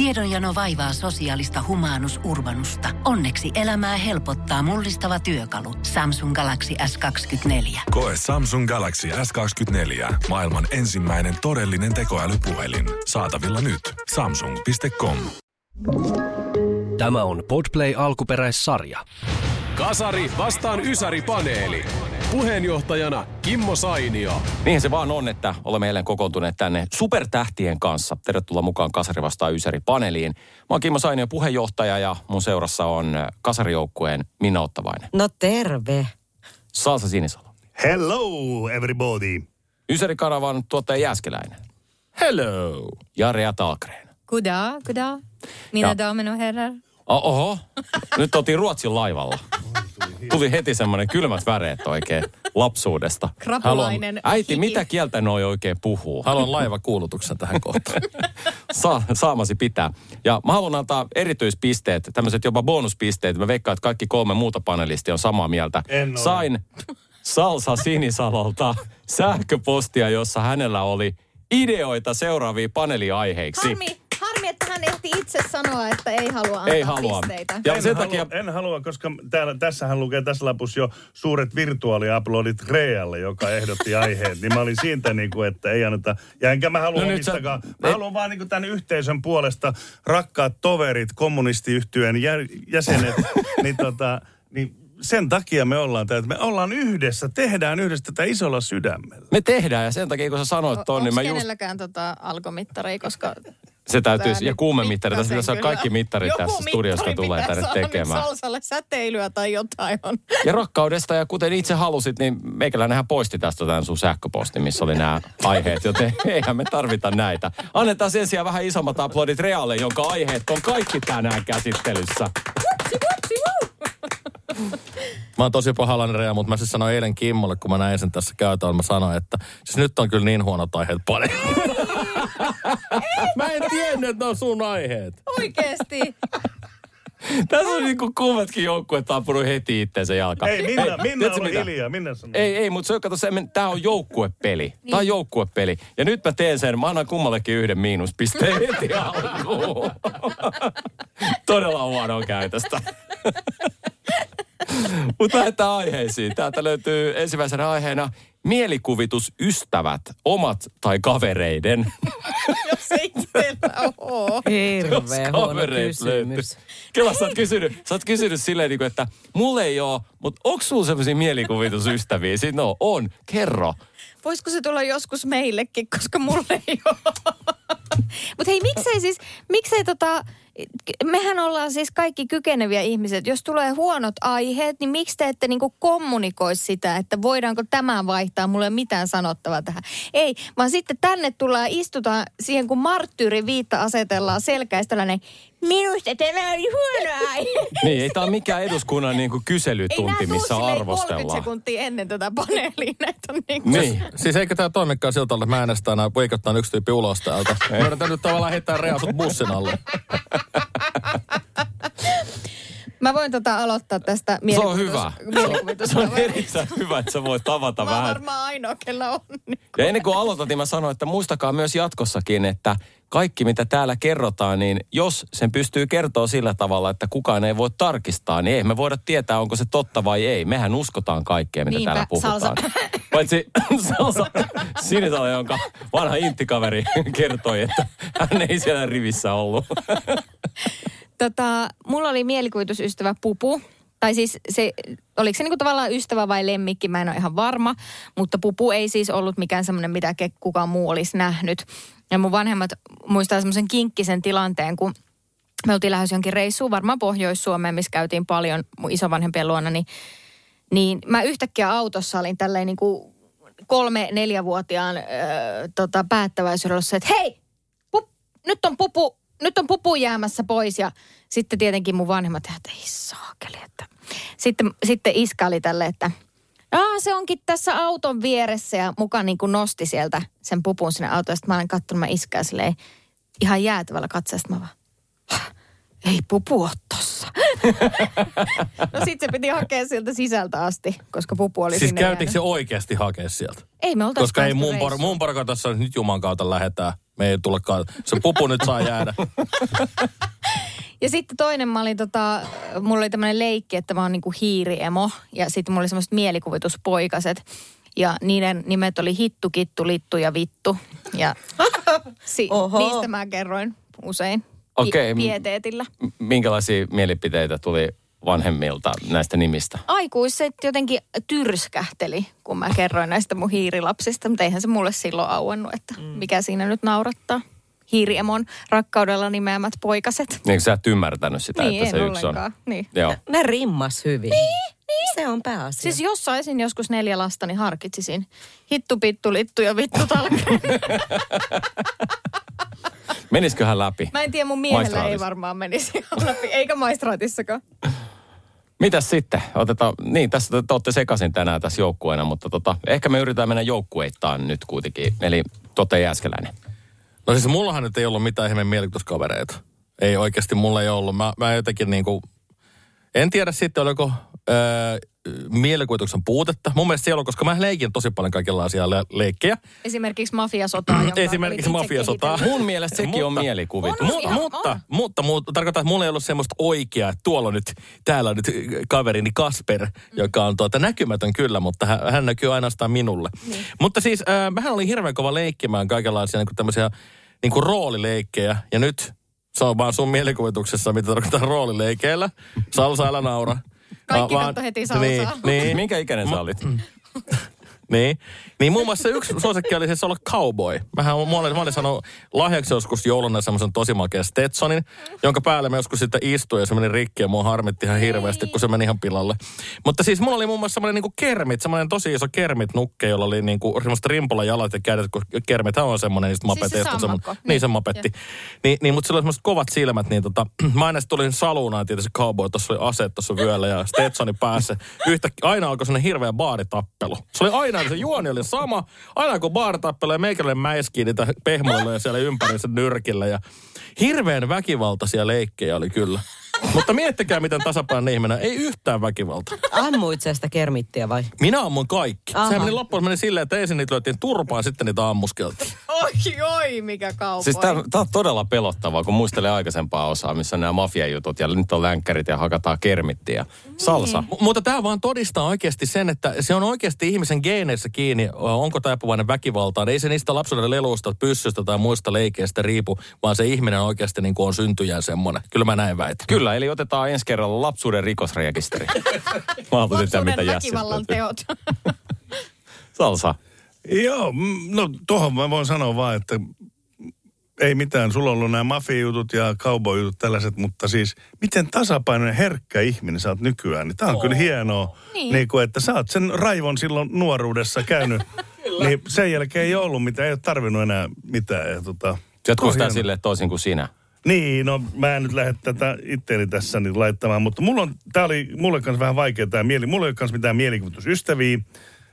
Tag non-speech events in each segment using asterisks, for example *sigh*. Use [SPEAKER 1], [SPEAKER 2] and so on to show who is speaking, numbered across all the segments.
[SPEAKER 1] Tiedonjano vaivaa sosiaalista humanus urbanusta. Onneksi elämää helpottaa mullistava työkalu. Samsung Galaxy S24.
[SPEAKER 2] Koe Samsung Galaxy S24. Maailman ensimmäinen todellinen tekoälypuhelin. Saatavilla nyt. Samsung.com.
[SPEAKER 3] Tämä on Podplay alkuperäissarja.
[SPEAKER 4] Kasari vastaan Ysäri-paneeli. Puheenjohtajana Kimmo Sainio.
[SPEAKER 5] Niin se vaan on, että olemme eilen kokoontuneet tänne supertähtien kanssa. Tervetuloa mukaan Kasari vastaan Ysäri-paneeliin. Mä oon Kimmo Sainio puheenjohtaja ja mun seurassa on Kasarijoukkueen Minna Ottavainen.
[SPEAKER 6] No terve.
[SPEAKER 5] Salsa Sinisalo.
[SPEAKER 7] Hello everybody.
[SPEAKER 5] Ysäri-kanavan tuottaja Jääskeläinen.
[SPEAKER 4] Hello.
[SPEAKER 5] Ja Rea Talkreen.
[SPEAKER 8] Goddag, goddag. Mina
[SPEAKER 5] Ja.
[SPEAKER 8] och herrar.
[SPEAKER 5] Oh, oho, nyt oltiin Ruotsin laivalla. *laughs* Tuli heti semmoinen kylmät väreet oikein lapsuudesta.
[SPEAKER 8] Krapulainen
[SPEAKER 5] Äiti,
[SPEAKER 8] hiki.
[SPEAKER 5] mitä kieltä noi oikein puhuu?
[SPEAKER 4] Haluan laivakuulutuksen tähän kohtaan.
[SPEAKER 5] Sa- saamasi pitää. Ja mä haluan antaa erityispisteet, tämmöiset jopa bonuspisteet. Mä veikkaan, että kaikki kolme muuta panelistia on samaa mieltä.
[SPEAKER 7] En ole.
[SPEAKER 5] Sain Salsa Sinisalolta sähköpostia, jossa hänellä oli ideoita seuraaviin paneeliaiheiksi.
[SPEAKER 8] Harmi, harmi, että hän ehti itse sanoa, että ei halua antaa
[SPEAKER 5] Ei halua.
[SPEAKER 8] pisteitä.
[SPEAKER 5] Ja
[SPEAKER 7] en,
[SPEAKER 5] sen
[SPEAKER 7] halua,
[SPEAKER 5] takia,
[SPEAKER 7] en halua, koska täällä, tässähän lukee tässä lapussa jo suuret virtuaaliaplodit Realle, joka ehdotti aiheet. Niin mä olin siitä, niin kuin, että ei anneta. Ja enkä mä halua
[SPEAKER 5] No sä-.
[SPEAKER 7] Mä
[SPEAKER 5] ei-
[SPEAKER 7] haluan vaan niin kuin tämän yhteisön puolesta rakkaat toverit, kommunistiyhtyeen jä- jäsenet. *laughs* niin, tota, niin sen takia me ollaan täällä. että Me ollaan yhdessä, tehdään yhdessä tätä isolla sydämellä.
[SPEAKER 5] me tehdään ja sen takia kun sä sanoit ton, niin
[SPEAKER 8] Onko
[SPEAKER 5] mä just,
[SPEAKER 8] kenelläkään tota alkomittaria, koska...
[SPEAKER 5] se täytyy, ja kuumemittari, tässä
[SPEAKER 8] pikkasen
[SPEAKER 5] pitäisi olla
[SPEAKER 8] kyllä-
[SPEAKER 5] kaikki mittarit
[SPEAKER 8] Joku
[SPEAKER 5] tässä studiossa,
[SPEAKER 8] mittari
[SPEAKER 5] tulee tänne tekemään.
[SPEAKER 8] Salsalle säteilyä tai jotain on. *laughs*
[SPEAKER 5] Ja rakkaudesta ja kuten itse halusit, niin meikäläinenhän poisti tästä tämän sun sähköposti, missä oli nämä aiheet, joten *laughs* eihän me tarvita näitä. Annetaan sen sijaan vähän isommat aplodit Realle, jonka aiheet on kaikki tänään käsittelyssä. *laughs*
[SPEAKER 4] Mä oon tosi pahallani Rea, mutta mä siis sanoin eilen Kimmolle, kun mä näin sen tässä käytävällä, mä sanoin, että siis nyt on kyllä niin huonot aiheet paljon. *laughs* mä en tiennyt, että ne on sun aiheet.
[SPEAKER 8] Oikeesti.
[SPEAKER 5] Tässä on niinku kummatkin joukkueet ampunut heti itteensä jalkaan.
[SPEAKER 7] Ei, Minna,
[SPEAKER 5] Hei,
[SPEAKER 7] Minna oli
[SPEAKER 5] mitä?
[SPEAKER 7] hiljaa. Minna sanoi.
[SPEAKER 5] Ei, ei, mutta se on, kato, se, tämä on joukkuepeli. Niin. Tämä on joukkuepeli. Ja nyt mä teen sen, mä annan kummallekin yhden miinuspisteen *laughs* heti alkuun. *laughs* Todella huonoa käytöstä. Mutta lähdetään aiheisiin. Täältä löytyy ensimmäisenä aiheena mielikuvitusystävät, omat tai kavereiden. *laughs*
[SPEAKER 8] Jos ei itsellä oo.
[SPEAKER 6] Hirveä huono
[SPEAKER 5] löytyy.
[SPEAKER 6] kysymys.
[SPEAKER 5] Kela, sä oot kysynyt, sä oot kysynyt silleen, niin että mulle ei oo, mutta onko sulla sellaisia mielikuvitusystäviä? Sitten no, on. Kerro.
[SPEAKER 8] Voisiko se tulla joskus meillekin, koska mulle ei ole. *laughs* Mutta hei, miksei siis, miksei tota, mehän ollaan siis kaikki kykeneviä ihmiset. Jos tulee huonot aiheet, niin miksi te ette niinku kommunikoi sitä, että voidaanko tämä vaihtaa, mulle ei mitään sanottavaa tähän. Ei, vaan sitten tänne tullaan, istutaan siihen, kun marttyyri viitta asetellaan selkäistä tällainen, minusta tämä oli huono aihe. *laughs*
[SPEAKER 5] Niin, ei tämä ole mikään eduskunnan niin kuin
[SPEAKER 8] Ei
[SPEAKER 5] kyselytunti,
[SPEAKER 8] tuu
[SPEAKER 5] missä
[SPEAKER 8] silleen 30
[SPEAKER 5] arvostellaan.
[SPEAKER 8] sekuntia ennen tätä paneelia. Näitä on niinku
[SPEAKER 5] Niin.
[SPEAKER 4] Siis eikö tämä toimikaan siltä, että mä äänestän aina poikottaan yksi tyyppi ulos täältä. Mä yritän nyt tavallaan heittää Rea sut bussin alle. *laughs*
[SPEAKER 8] Mä voin tota aloittaa tästä
[SPEAKER 5] Se on hyvä. Se on erittäin hyvä, että sä voit tavata
[SPEAKER 8] Mä
[SPEAKER 5] vähän.
[SPEAKER 8] varmaan ainoa, kellä on.
[SPEAKER 5] Ja ennen kuin aloitat, niin mä sanoin, että muistakaa myös jatkossakin, että kaikki mitä täällä kerrotaan, niin jos sen pystyy kertoa sillä tavalla, että kukaan ei voi tarkistaa, niin ei me voida tietää, onko se totta vai ei. Mehän uskotaan kaikkea, mitä
[SPEAKER 8] Niinpä,
[SPEAKER 5] täällä puhutaan. *laughs*
[SPEAKER 8] Salsa.
[SPEAKER 5] Paitsi Salsa Sinisalo, jonka vanha intikaveri *laughs* kertoi, että hän ei siellä rivissä ollut. *laughs*
[SPEAKER 8] Tota, mulla oli mielikuvitusystävä Pupu. Tai siis se, oliko se niinku tavallaan ystävä vai lemmikki, mä en ole ihan varma. Mutta Pupu ei siis ollut mikään semmoinen, mitä kukaan muu olisi nähnyt. Ja mun vanhemmat muistaa semmoisen kinkkisen tilanteen, kun me oltiin lähes jonkin reissuun, varmaan Pohjois-Suomeen, missä käytiin paljon mun isovanhempien luona, niin, niin mä yhtäkkiä autossa olin tälleen niin kuin kolme, neljävuotiaan öö, tota, päättäväisyydellä, se, että hei, pup, nyt on pupu, nyt on pupu jäämässä pois. Ja sitten tietenkin mun vanhemmat, että ei saakeli, että sitten, sitten iska oli tälle, että Aa, se onkin tässä auton vieressä ja mukaan niin kuin nosti sieltä sen pupun sinne autoon. Sitten mä olen katsonut, mä iskää silleen ihan jäätävällä katseesta. Mä vaan, "Hah, ei pupu ole tossa. *laughs* No sit se piti hakea sieltä sisältä asti, koska pupu oli
[SPEAKER 4] Siis
[SPEAKER 8] sinne
[SPEAKER 4] käytiinkö se oikeasti hakea sieltä?
[SPEAKER 8] Ei me oltais
[SPEAKER 4] Koska ei mun, por,
[SPEAKER 8] reissuun.
[SPEAKER 4] mun porukka tässä nyt Juman kautta lähetään. Me ei tulekaan. Se pupu nyt saa jäädä. *laughs*
[SPEAKER 8] Ja sitten toinen, mä olin tota, mulla oli tämmöinen leikki, että mä oon niinku hiiriemo. Ja sitten mulla oli semmoiset mielikuvituspoikaset. Ja niiden nimet oli Hittu, Kittu, Littu ja Vittu. Ja *laughs* si-
[SPEAKER 6] Oho.
[SPEAKER 8] niistä mä kerroin usein pi-
[SPEAKER 5] Okei.
[SPEAKER 8] pieteetillä.
[SPEAKER 5] M- Minkälaisia mielipiteitä tuli vanhemmilta näistä nimistä?
[SPEAKER 8] Aikuiset jotenkin tyrskähteli, kun mä kerroin näistä mun hiirilapsista. Mutta eihän se mulle silloin auennut, että mikä siinä nyt naurattaa. Hiiriemon rakkaudella nimeämät poikaset.
[SPEAKER 5] Niin sä et ymmärtänyt sitä,
[SPEAKER 8] niin,
[SPEAKER 5] että se yksi on.
[SPEAKER 8] Niin.
[SPEAKER 5] Joo.
[SPEAKER 6] Ne rimmas hyvin. Niin, niin. Se on pääasia.
[SPEAKER 8] Siis jos saisin joskus neljä lasta, niin harkitsisin. Hittu, pittu, littu ja vittu talka. *laughs*
[SPEAKER 5] Menisiköhän läpi?
[SPEAKER 8] Mä en tiedä, mun miehellä ei varmaan menisi läpi, eikä maistraatissakaan.
[SPEAKER 5] Mitäs sitten? Otetaan, niin tässä te, te olette sekaisin tänään tässä joukkueena, mutta tota, ehkä me yritetään mennä joukkueittain nyt kuitenkin. Eli Tote Jääskeläinen.
[SPEAKER 4] No siis mullahan nyt ei ollut mitään ihmeen mielikuvituskavereita. Ei oikeasti mulla ei ollut. Mä, mä jotenkin niinku, en tiedä sitten oliko öö, mielikuvituksen puutetta. Mun mielestä siellä on, koska mä leikin tosi paljon kaikenlaisia le- leikkejä.
[SPEAKER 8] Esimerkiksi mafiasotaa, jonka
[SPEAKER 4] Esimerkiksi
[SPEAKER 8] olit itse
[SPEAKER 4] mafiasotaa.
[SPEAKER 8] kehitellyt.
[SPEAKER 5] Mun mielestä sekin on
[SPEAKER 4] Mutta-
[SPEAKER 5] mielikuvitus.
[SPEAKER 8] On,
[SPEAKER 4] Mu-
[SPEAKER 8] ihan
[SPEAKER 4] mutta,
[SPEAKER 8] on.
[SPEAKER 4] mutta, mutta tarkoittaa, että mulla ei ollut semmoista oikeaa, että tuolla on nyt, täällä on nyt kaverini Kasper, joka on tuota näkymätön kyllä, mutta hän, hän näkyy ainoastaan minulle. Niin. Mutta siis äh, mähän olin hirveän kova leikkimään kaikenlaisia niin kuin tämmöisiä niin kuin roolileikkejä, ja nyt se on vaan sun mielikuvituksessa, mitä tarkoittaa roolileikeillä. Salsa, älä naura.
[SPEAKER 8] Kaikki
[SPEAKER 4] Vaan-
[SPEAKER 8] heti salsaa.
[SPEAKER 4] Niin, niin.
[SPEAKER 5] Minkä ikäinen sä olit?
[SPEAKER 4] Niin. Niin muun muassa yksi suosikki oli siis olla cowboy. Mähän mä olin, mä olin saanut lahjaksi joskus jouluna semmoisen tosi makea Stetsonin, jonka päälle mä joskus sitten istuin ja se meni rikki ja mua harmitti ihan hirveästi, kun se meni ihan pilalle. Mutta siis mulla oli muun muassa semmoinen niinku kermit, semmoinen tosi iso kermit nukke, jolla oli niinku semmoista rimpolla jalat ja kädet, kun kermithän on semmoinen niistä
[SPEAKER 8] Siis se
[SPEAKER 4] mapeteista.
[SPEAKER 8] sammakko.
[SPEAKER 4] semmoinen-
[SPEAKER 8] Niin.
[SPEAKER 4] Niin se mapetti. Niin, niin mutta sillä oli semmoiset kovat silmät, niin tota, *clears throat* mä aina sitten tulin saluunaan tietysti cowboy, tuossa oli aseet tuossa vyöllä ja Stetsoni päässä. Yhtäkkiä aina alkoi semmoinen hirveä baaritappelu. Se oli aina, se juoni oli sama. Aina kun baaritappelu ja meikälle mäiskii niitä pehmoilla siellä ympärissä nyrkillä ja hirveän väkivaltaisia leikkejä oli kyllä. Mutta miettikää, miten tasapainoinen ihminen. Ei yhtään väkivalta.
[SPEAKER 6] Ammuit sä sitä kermittiä vai?
[SPEAKER 4] Minä ammuin kaikki.
[SPEAKER 6] Aha.
[SPEAKER 4] Sehän meni loppuun meni silleen, että ensin niitä lyötiin turpaan, sitten niitä ammuskeltiin.
[SPEAKER 8] Oi, oi, mikä kaupoi.
[SPEAKER 5] Siis tää on todella pelottavaa, kun muistelee aikaisempaa osaa, missä nämä mafiajutut ja nyt on länkkärit ja hakataan kermittiä. Salsa.
[SPEAKER 4] M- mutta tämä vaan todistaa oikeasti sen, että se on oikeasti ihmisen geeneissä kiinni, onko taipuvainen väkivaltaan. Ei se niistä lapsuuden leluista, pyssystä tai muista leikeistä riipu, vaan se ihminen oikeasti niin kuin on syntyjään semmoinen. Kyllä mä näin väitän.
[SPEAKER 5] Kyllä, eli otetaan ensi kerralla lapsuuden rikosrekisteri. *laughs* Mä
[SPEAKER 8] Lapsuuden
[SPEAKER 5] mitä
[SPEAKER 8] väkivallan teot. *laughs*
[SPEAKER 5] Salsa.
[SPEAKER 7] Joo, no tuohon mä voin sanoa vaan, että ei mitään. Sulla on ollut nämä mafiajutut ja cowboy-jutut tällaiset, mutta siis miten tasapainoinen herkkä ihminen sä oot nykyään. Niin tää on kyllä hienoa,
[SPEAKER 8] Niin.
[SPEAKER 7] niin. kuin, että sä oot sen raivon silloin nuoruudessa käynyt. *laughs* niin sen jälkeen ei ollut mitään, ei ole tarvinnut enää mitään. Ja tota,
[SPEAKER 5] kuulostaa
[SPEAKER 7] hienoa.
[SPEAKER 5] silleen toisin kuin sinä.
[SPEAKER 7] Niin, no mä en nyt lähde tätä itteeni tässä niin laittamaan, mutta mulla on, tää oli mulle kanssa vähän vaikea tää mieli. Mulla ei ole kanssa mitään mielikuvitusystäviä.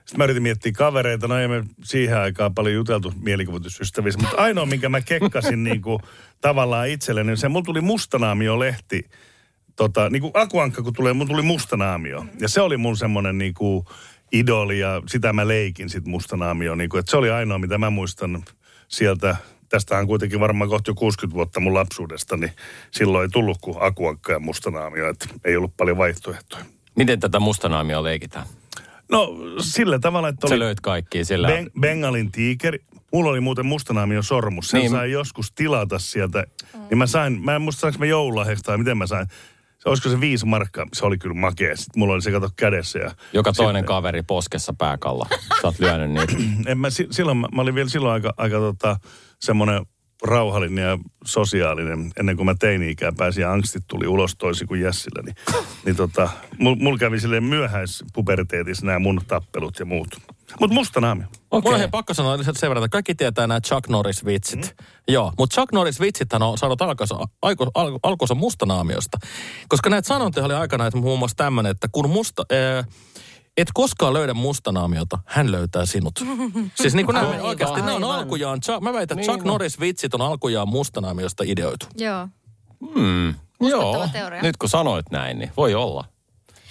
[SPEAKER 7] Sitten mä yritin miettiä kavereita, no ei me siihen aikaan paljon juteltu mielikuvitusystävissä, mutta ainoa, minkä mä kekkasin *laughs* niin kuin, tavallaan itselleni, niin se mulla tuli Mustanaamio-lehti, tota, niin kuin Akuankka, kun tulee, mulla tuli Mustanaamio. Ja se oli mun semmoinen niin kuin idoli ja sitä mä leikin sit Mustanaamio. Niin kuin, että se oli ainoa, mitä mä muistan sieltä. Tästähän on kuitenkin varmaan kohta jo 60 vuotta mun lapsuudesta, niin silloin ei tullut kuin Akuankka ja Mustanaamio, että ei ollut paljon vaihtoehtoja.
[SPEAKER 5] Miten tätä mustanaamioa leikitään?
[SPEAKER 7] No sillä tavalla, että
[SPEAKER 5] Sä
[SPEAKER 7] oli
[SPEAKER 5] löit kaikki sillä.
[SPEAKER 7] ben, Bengalin tiikeri. Mulla oli muuten Mustanaamio sormus. Sen
[SPEAKER 5] Niin.
[SPEAKER 7] sain joskus tilata sieltä. Niin mä sain, mä en muista saanko mä joululahjaksi tai miten mä sain. Se, olisiko se viisi markkaa? Se oli kyllä makea. Sitten mulla oli se kato kädessä. Ja
[SPEAKER 5] Joka toinen
[SPEAKER 7] sitten-
[SPEAKER 5] kaveri poskessa pääkalla. Sä oot lyönyt niitä. *clears throat*
[SPEAKER 7] en mä, si- silloin, mä, mä olin vielä silloin aika, aika tota, semmoinen rauhallinen ja sosiaalinen, ennen kuin mä teini-ikään pääsin ja angstit tuli ulos toisin kuin Jessillä, niin, niin tota, mul, mul kävi silleen myöhäispuberteetissa nämä mun tappelut ja muut. Mutta musta naamio.
[SPEAKER 4] Okay. Mulla on pakko sanoa sen verran, että kaikki tietää nämä Chuck Norris-vitsit. Mm. Joo, mutta Chuck Norris-vitsithän on saanut alkansa, alko, al, alkonsa mustanaamiosta. Koska näitä sanontoja oli aikana, että muun muassa tämmöinen, että kun musta... Ää, et koskaan löydä mustanaamiota, hän löytää sinut. *laughs* siis niin kuin nämä
[SPEAKER 6] Aivan,
[SPEAKER 4] oikeasti, ne on alkujaan, Chuck, mä väitän, että
[SPEAKER 5] Niin
[SPEAKER 4] Chuck
[SPEAKER 5] on.
[SPEAKER 4] Norris-vitsit on alkujaan mustanaamiosta ideoitu.
[SPEAKER 8] Joo.
[SPEAKER 5] Hmm.
[SPEAKER 8] Uskottava teoria.
[SPEAKER 5] nyt kun sanoit näin, niin voi olla.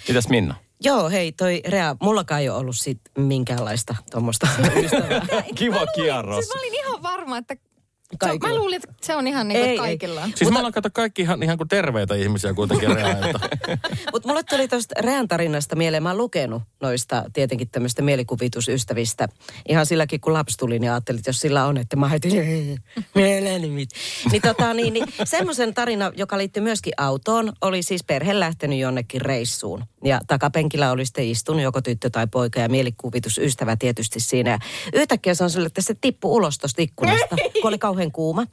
[SPEAKER 5] Mitäs Minna?
[SPEAKER 6] Joo, hei, toi Rea, mullakaan ei ole ollut sit minkäänlaista tuommoista *laughs* ystävää.
[SPEAKER 5] Kiva kierros.
[SPEAKER 8] Siis mä olin ihan varma, että...
[SPEAKER 6] Kaikilla.
[SPEAKER 8] Mä luulin, että se on ihan niin
[SPEAKER 6] Ei,
[SPEAKER 8] kuin
[SPEAKER 6] ei.
[SPEAKER 8] kaikilla. on.
[SPEAKER 4] Siis me ollaan kato kaikki ihan, ihan kuin terveitä ihmisiä kuitenkin reaalilta. *laughs*
[SPEAKER 6] Mutta mulle tuli tuosta Rean tarinasta mieleen, mä oon lukenut noista tietenkin tämmöistä mielikuvitusystävistä. Ihan silläkin, kun lapsi tuli, niin ajattelin, että jos sillä on, että mä haitin mieleni mit. Niin, tota, niin, niin semmoisen tarina, joka liittyy myöskin autoon, oli siis perhe lähtenyt jonnekin reissuun. Ja takapenkillä oli sitten istunut joko tyttö tai poika ja mielikuvitusystävä tietysti siinä. Ja yhtäkkiä se on sille, että se tippui ulos tuosta ikkunasta, kun oli kauhean kuuma.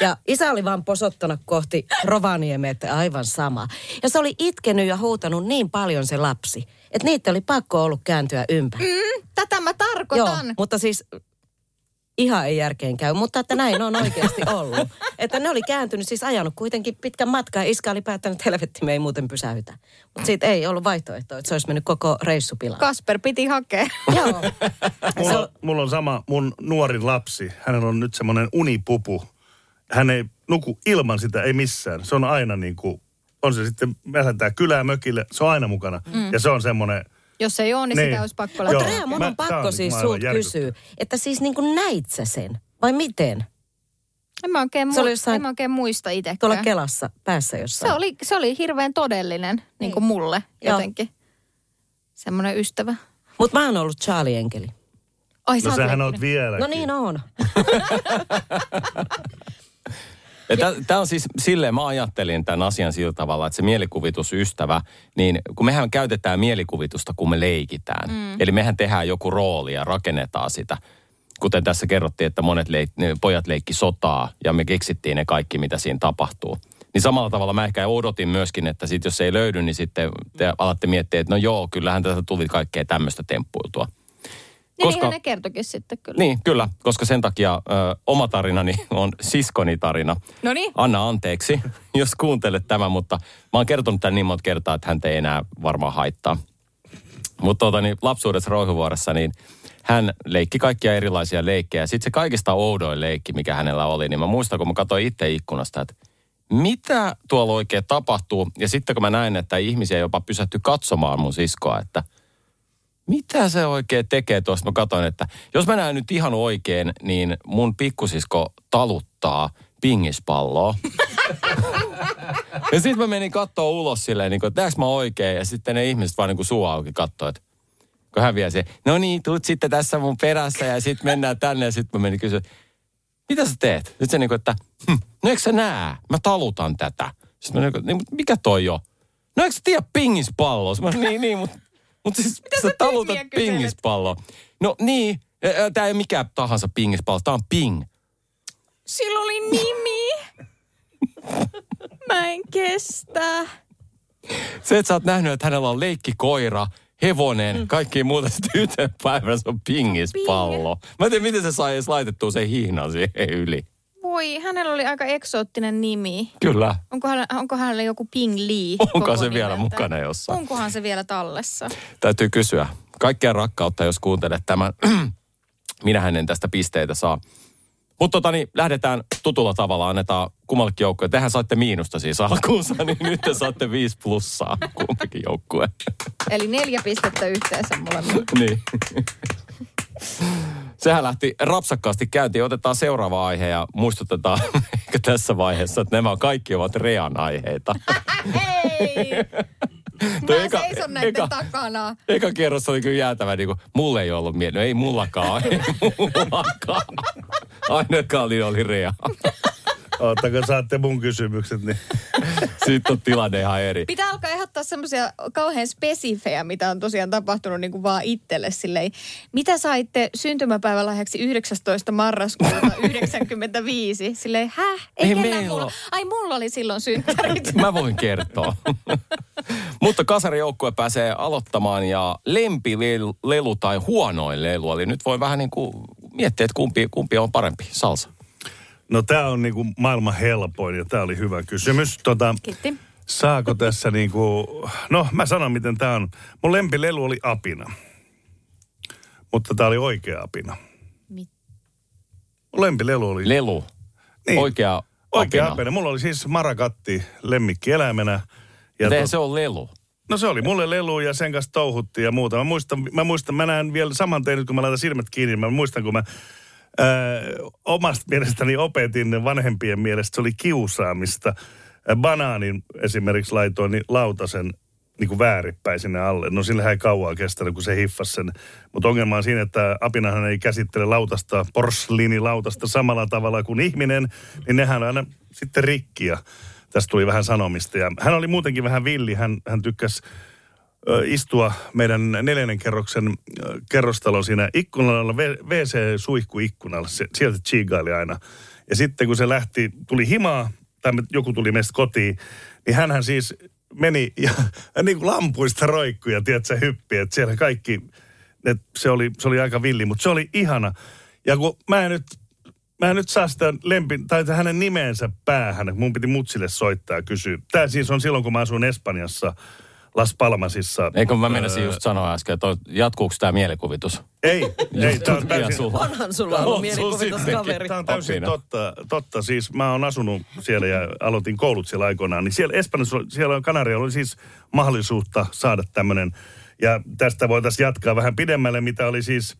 [SPEAKER 6] Ja isä oli vaan posottanut kohti Rovaniemeä, että aivan sama. Ja se oli itkenyt ja huutanut niin paljon se lapsi, että niitä oli pakko ollut kääntyä ympäri.
[SPEAKER 8] Mm, tätä mä
[SPEAKER 6] Joo,
[SPEAKER 8] tarkoitan.
[SPEAKER 6] mutta siis ihan ei järkeen käy, mutta että näin on oikeasti ollut. Että ne oli kääntynyt, siis ajanut kuitenkin pitkän matkan ja iskä oli päättänyt, että helvetti me ei muuten pysäytä. Mutta siitä ei ollut vaihtoehtoa, että se olisi mennyt koko reissu pilaan.
[SPEAKER 8] Kasper piti hakea.
[SPEAKER 6] Joo.
[SPEAKER 7] Mulla, on- mulla on sama, mun nuorin lapsi, hänellä on nyt semmoinen unipupu. Hän ei nuku ilman sitä, ei missään. Se on aina niin kuin, on se sitten, me lähdetään kylään mökille, se on aina mukana. Mm. Ja se on semmoinen,
[SPEAKER 8] Jos ei ole, niin,
[SPEAKER 7] Niin.
[SPEAKER 8] sitä olisi pakko lähteä.
[SPEAKER 6] Rea, mun on pakko
[SPEAKER 7] on
[SPEAKER 6] siis sulta
[SPEAKER 7] järkyttävää.
[SPEAKER 6] kysyä, että siis niin kuin näit sä sen? Vai miten?
[SPEAKER 8] En mä oikein,
[SPEAKER 6] Se
[SPEAKER 8] mu-
[SPEAKER 6] oli jossain-
[SPEAKER 8] en mä oikein muista
[SPEAKER 6] Tuolla
[SPEAKER 8] itsekään.
[SPEAKER 6] Kelassa päässä jossain.
[SPEAKER 8] Se oli, se oli hirveän todellinen, niin kuin mulle
[SPEAKER 6] Joo.
[SPEAKER 8] jotenkin. Semmoinen ystävä.
[SPEAKER 6] Mutta mä oon ollut Charlie Enkeli.
[SPEAKER 8] Ai,
[SPEAKER 7] no sähän oot vieläkin.
[SPEAKER 6] No niin on. *laughs*
[SPEAKER 5] Tämä on siis silleen, mä ajattelin tämän asian sillä tavalla, että se mielikuvitusystävä, niin kun mehän käytetään mielikuvitusta, kun me leikitään. Mm. Eli mehän tehdään joku rooli ja rakennetaan sitä. Kuten tässä kerrottiin, että monet leik- ne pojat leikki sotaa ja me keksittiin ne kaikki, mitä siinä tapahtuu. Niin samalla tavalla mä ehkä odotin myöskin, että sit jos se ei löydy, niin sitten te alatte miettiä, että no joo, kyllähän tästä tuli kaikkea tämmöistä temppuiltua.
[SPEAKER 8] Niin
[SPEAKER 5] koska-
[SPEAKER 8] niinhän ne kertokin sitten kyllä.
[SPEAKER 5] Niin, kyllä, koska sen takia ö, oma tarinani on siskoni tarina.
[SPEAKER 8] No niin.
[SPEAKER 5] Anna anteeksi, *laughs* jos kuuntelet tämän, mutta mä oon kertonut tämän niin monta kertaa, että häntä ei enää varmaan haittaa. Mutta tota, niin, lapsuudessa Rouhivuoressa, niin hän leikki kaikkia erilaisia leikkejä. Sitten se kaikista oudoin leikki, mikä hänellä oli, niin mä muistan, kun mä katsoin itse ikkunasta, että mitä tuolla oikein tapahtuu. Ja sitten kun mä näin, että ihmisiä jopa pysähty katsomaan mun siskoa, että mitä se oikein tekee tuosta? Mä katsoin, että jos mä näen nyt ihan oikein, niin mun pikkusisko taluttaa pingispalloa. *laughs* ja sitten mä menin katsoa ulos silleen, niin kuin, että mä oikein? Ja sitten ne ihmiset vaan niin kuin suu auki katsoo, että kun hän vie se, no niin, tuut sitten tässä mun perässä ja sitten mennään tänne ja sitten mä menin kysyä, mitä sä teet? Sitten se niin kuin, että hm, no eikö sä näe? Mä talutan tätä. Sitten mä niin kuin, niin, mutta mikä toi jo? No eikö sä tiedä pingispalloa? Mä, niin, niin, mutta mut siis
[SPEAKER 8] Mitä
[SPEAKER 5] sä
[SPEAKER 8] sä
[SPEAKER 5] talutat pingispalloa. No niin, tämä ei ole mikään tahansa pingispallo, tämä on ping.
[SPEAKER 8] Sillä oli nimi. Mä en kestä.
[SPEAKER 5] Se, että sä oot nähnyt, että hänellä on leikkikoira, hevonen, mm. kaikki muuta, sitten yhteen päivänä se on pingispallo. Mä en tiedä, miten se sai edes laitettua sen hihnan siihen yli.
[SPEAKER 8] Voi, hänellä oli aika eksoottinen nimi.
[SPEAKER 5] Kyllä.
[SPEAKER 8] Onko hänellä, onko hänellä joku Ping Lee?
[SPEAKER 5] Onko se vielä
[SPEAKER 8] nimeltä?
[SPEAKER 5] mukana jossain?
[SPEAKER 8] Onkohan se vielä tallessa?
[SPEAKER 5] Täytyy kysyä. Kaikkea rakkautta, jos kuuntelet tämän. *clears throat* Minähän en tästä pisteitä saa. Mutta tota niin, lähdetään tutulla tavalla, annetaan kummallekin joukkueelle. Tehän saatte miinusta siis alkuunsa, *laughs* niin nyt te saatte viisi plussaa kumpikin joukkue.
[SPEAKER 8] Eli neljä pistettä yhteensä molemmille. *laughs*
[SPEAKER 5] niin. *laughs* Sehän lähti rapsakkaasti käyntiin. Otetaan seuraava aihe ja muistutetaan *laughs* tässä vaiheessa, että nämä kaikki ovat Rean aiheita. *laughs*
[SPEAKER 8] Hei! Mä
[SPEAKER 5] eka-
[SPEAKER 8] seison näiden
[SPEAKER 5] eka-
[SPEAKER 8] takana.
[SPEAKER 5] Eka kerros oli kyllä jäätävä, niin kuin, mulle ei ollut mieltä. No ei mullakaan, *laughs* ei mullakaan. Ainakaan oli, oli Rea.
[SPEAKER 7] Oottako saatte mun kysymykset, niin
[SPEAKER 5] Sitten on tilanne ihan eri.
[SPEAKER 8] Pitää alkaa ehdottaa semmoisia kauhean spesifejä, mitä on tosiaan tapahtunut niin kuin vaan itselle silleen. Mitä saitte syntymäpäivälahjaksi 19. marraskuuta *laughs* 95? Silleen, häh? Ei,
[SPEAKER 5] Ei meillä
[SPEAKER 8] mulla. Ai mulla oli silloin synttärit.
[SPEAKER 5] Mä voin kertoa. *laughs* Mutta kasarijoukkue pääsee aloittamaan ja lempilelu tai huonoin lelu. Eli nyt voi vähän niin kuin miettiä, että kumpi, kumpi on parempi. Salsa.
[SPEAKER 7] No tää on niinku maailman helpoin ja tää oli hyvä kysymys. Tota,
[SPEAKER 8] Kiitti.
[SPEAKER 7] saako tässä niinku, no mä sanon miten tää on. Mun lempilelu oli apina. Mutta tää oli oikea apina.
[SPEAKER 8] Mit?
[SPEAKER 7] Mun lempilelu oli
[SPEAKER 5] Lelu.
[SPEAKER 7] Niin.
[SPEAKER 5] Oikea
[SPEAKER 7] Oikea
[SPEAKER 5] apina.
[SPEAKER 7] apina. Mulla oli siis marakatti lemmikkieläimenä. Ja
[SPEAKER 5] Ja
[SPEAKER 7] tot-
[SPEAKER 5] se on lelu.
[SPEAKER 7] No se oli mulle lelu ja sen kanssa touhuttiin ja muuta. Mä muistan, mä, muistan, mä näen vielä saman tein, kun mä laitan silmät kiinni. Mä muistan, kun mä omasta mielestäni opetin vanhempien mielestä, se oli kiusaamista. Banaanin esimerkiksi laitoin niin lautasen niin kuin väärinpäin sinne alle. No sillä ei kauaa kestänyt, kun se hiffasi sen. Mutta ongelma on siinä, että apinahan ei käsittele lautasta, porsliinilautasta samalla tavalla kuin ihminen, niin nehän on aina sitten rikki ja tästä tuli vähän sanomista. Ja hän oli muutenkin vähän villi, hän, hän tykkäsi istua meidän neljännen kerroksen kerrostalon siinä ikkunalla, WC-suihkuikkunalla. Sieltä chigaili aina. Ja sitten kun se lähti, tuli himaa, tai joku tuli meistä kotiin, niin hänhän siis meni ja *laughs* niin kuin lampuista roikkuja, tiedätkö, hyppi, että siellä kaikki, et se, oli, se oli aika villi, mutta se oli ihana. Ja kun mä en nyt, mä en nyt saa sitä lempi, tai hänen nimensä päähän, mun piti mutsille soittaa ja kysyä. Tämä siis on silloin, kun mä asuin Espanjassa, Las Palmasissa.
[SPEAKER 5] Eikö mä menisin
[SPEAKER 7] Öö,
[SPEAKER 5] just sanoa äsken, että on- jatkuuko tämä mielikuvitus?
[SPEAKER 7] Ei, ei, tämä on täysin,
[SPEAKER 5] sulla.
[SPEAKER 6] Onhan sulla ollut
[SPEAKER 5] On
[SPEAKER 6] mielikuvituskaveri.
[SPEAKER 7] Tämä on täysin totta, totta. Siis mä oon asunut siellä ja aloitin koulut siellä aikoinaan. Niin siellä Espanjassa, oli- siellä on Kanarialla oli siis mahdollisuutta saada tämmöinen. Ja tästä voitaisiin jatkaa vähän pidemmälle, mitä oli siis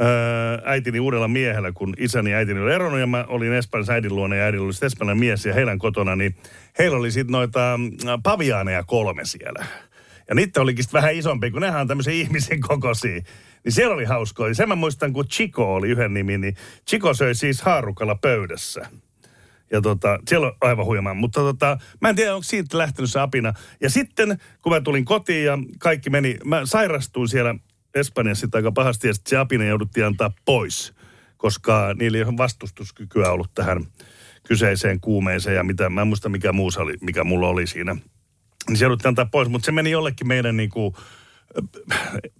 [SPEAKER 7] öö, äitini uudella miehellä, kun isäni ja äitini oli eronnut ja mä olin Espanjassa äidin luona ja äidillä oli sitten espanjalainen mies ja heidän kotona, niin heillä oli sitten noita mm, paviaaneja kolme siellä. Ja niitä olikin sit vähän isompi, kun nehän on tämmöisiä *laughs* ihmisen kokoisia. Niin siellä oli hauskoa. Ja sen mä muistan, kun Chico oli yhden nimi, niin Chico söi siis haarukalla pöydässä. Ja tota, siellä on aivan huimaa. Mutta tota, mä en tiedä, onko siitä lähtenyt se apina. Ja sitten, kun mä tulin kotiin ja kaikki meni, mä sairastuin siellä Espanjassa sitten aika pahasti ja sitten se apina jouduttiin antaa pois. Koska niillä ei ole vastustuskykyä ollut tähän kyseiseen kuumeeseen ja mitä, mä en muista mikä muu oli, mikä mulla oli siinä. Niin se jouduttiin antaa pois, mutta se meni jollekin meidän niinku,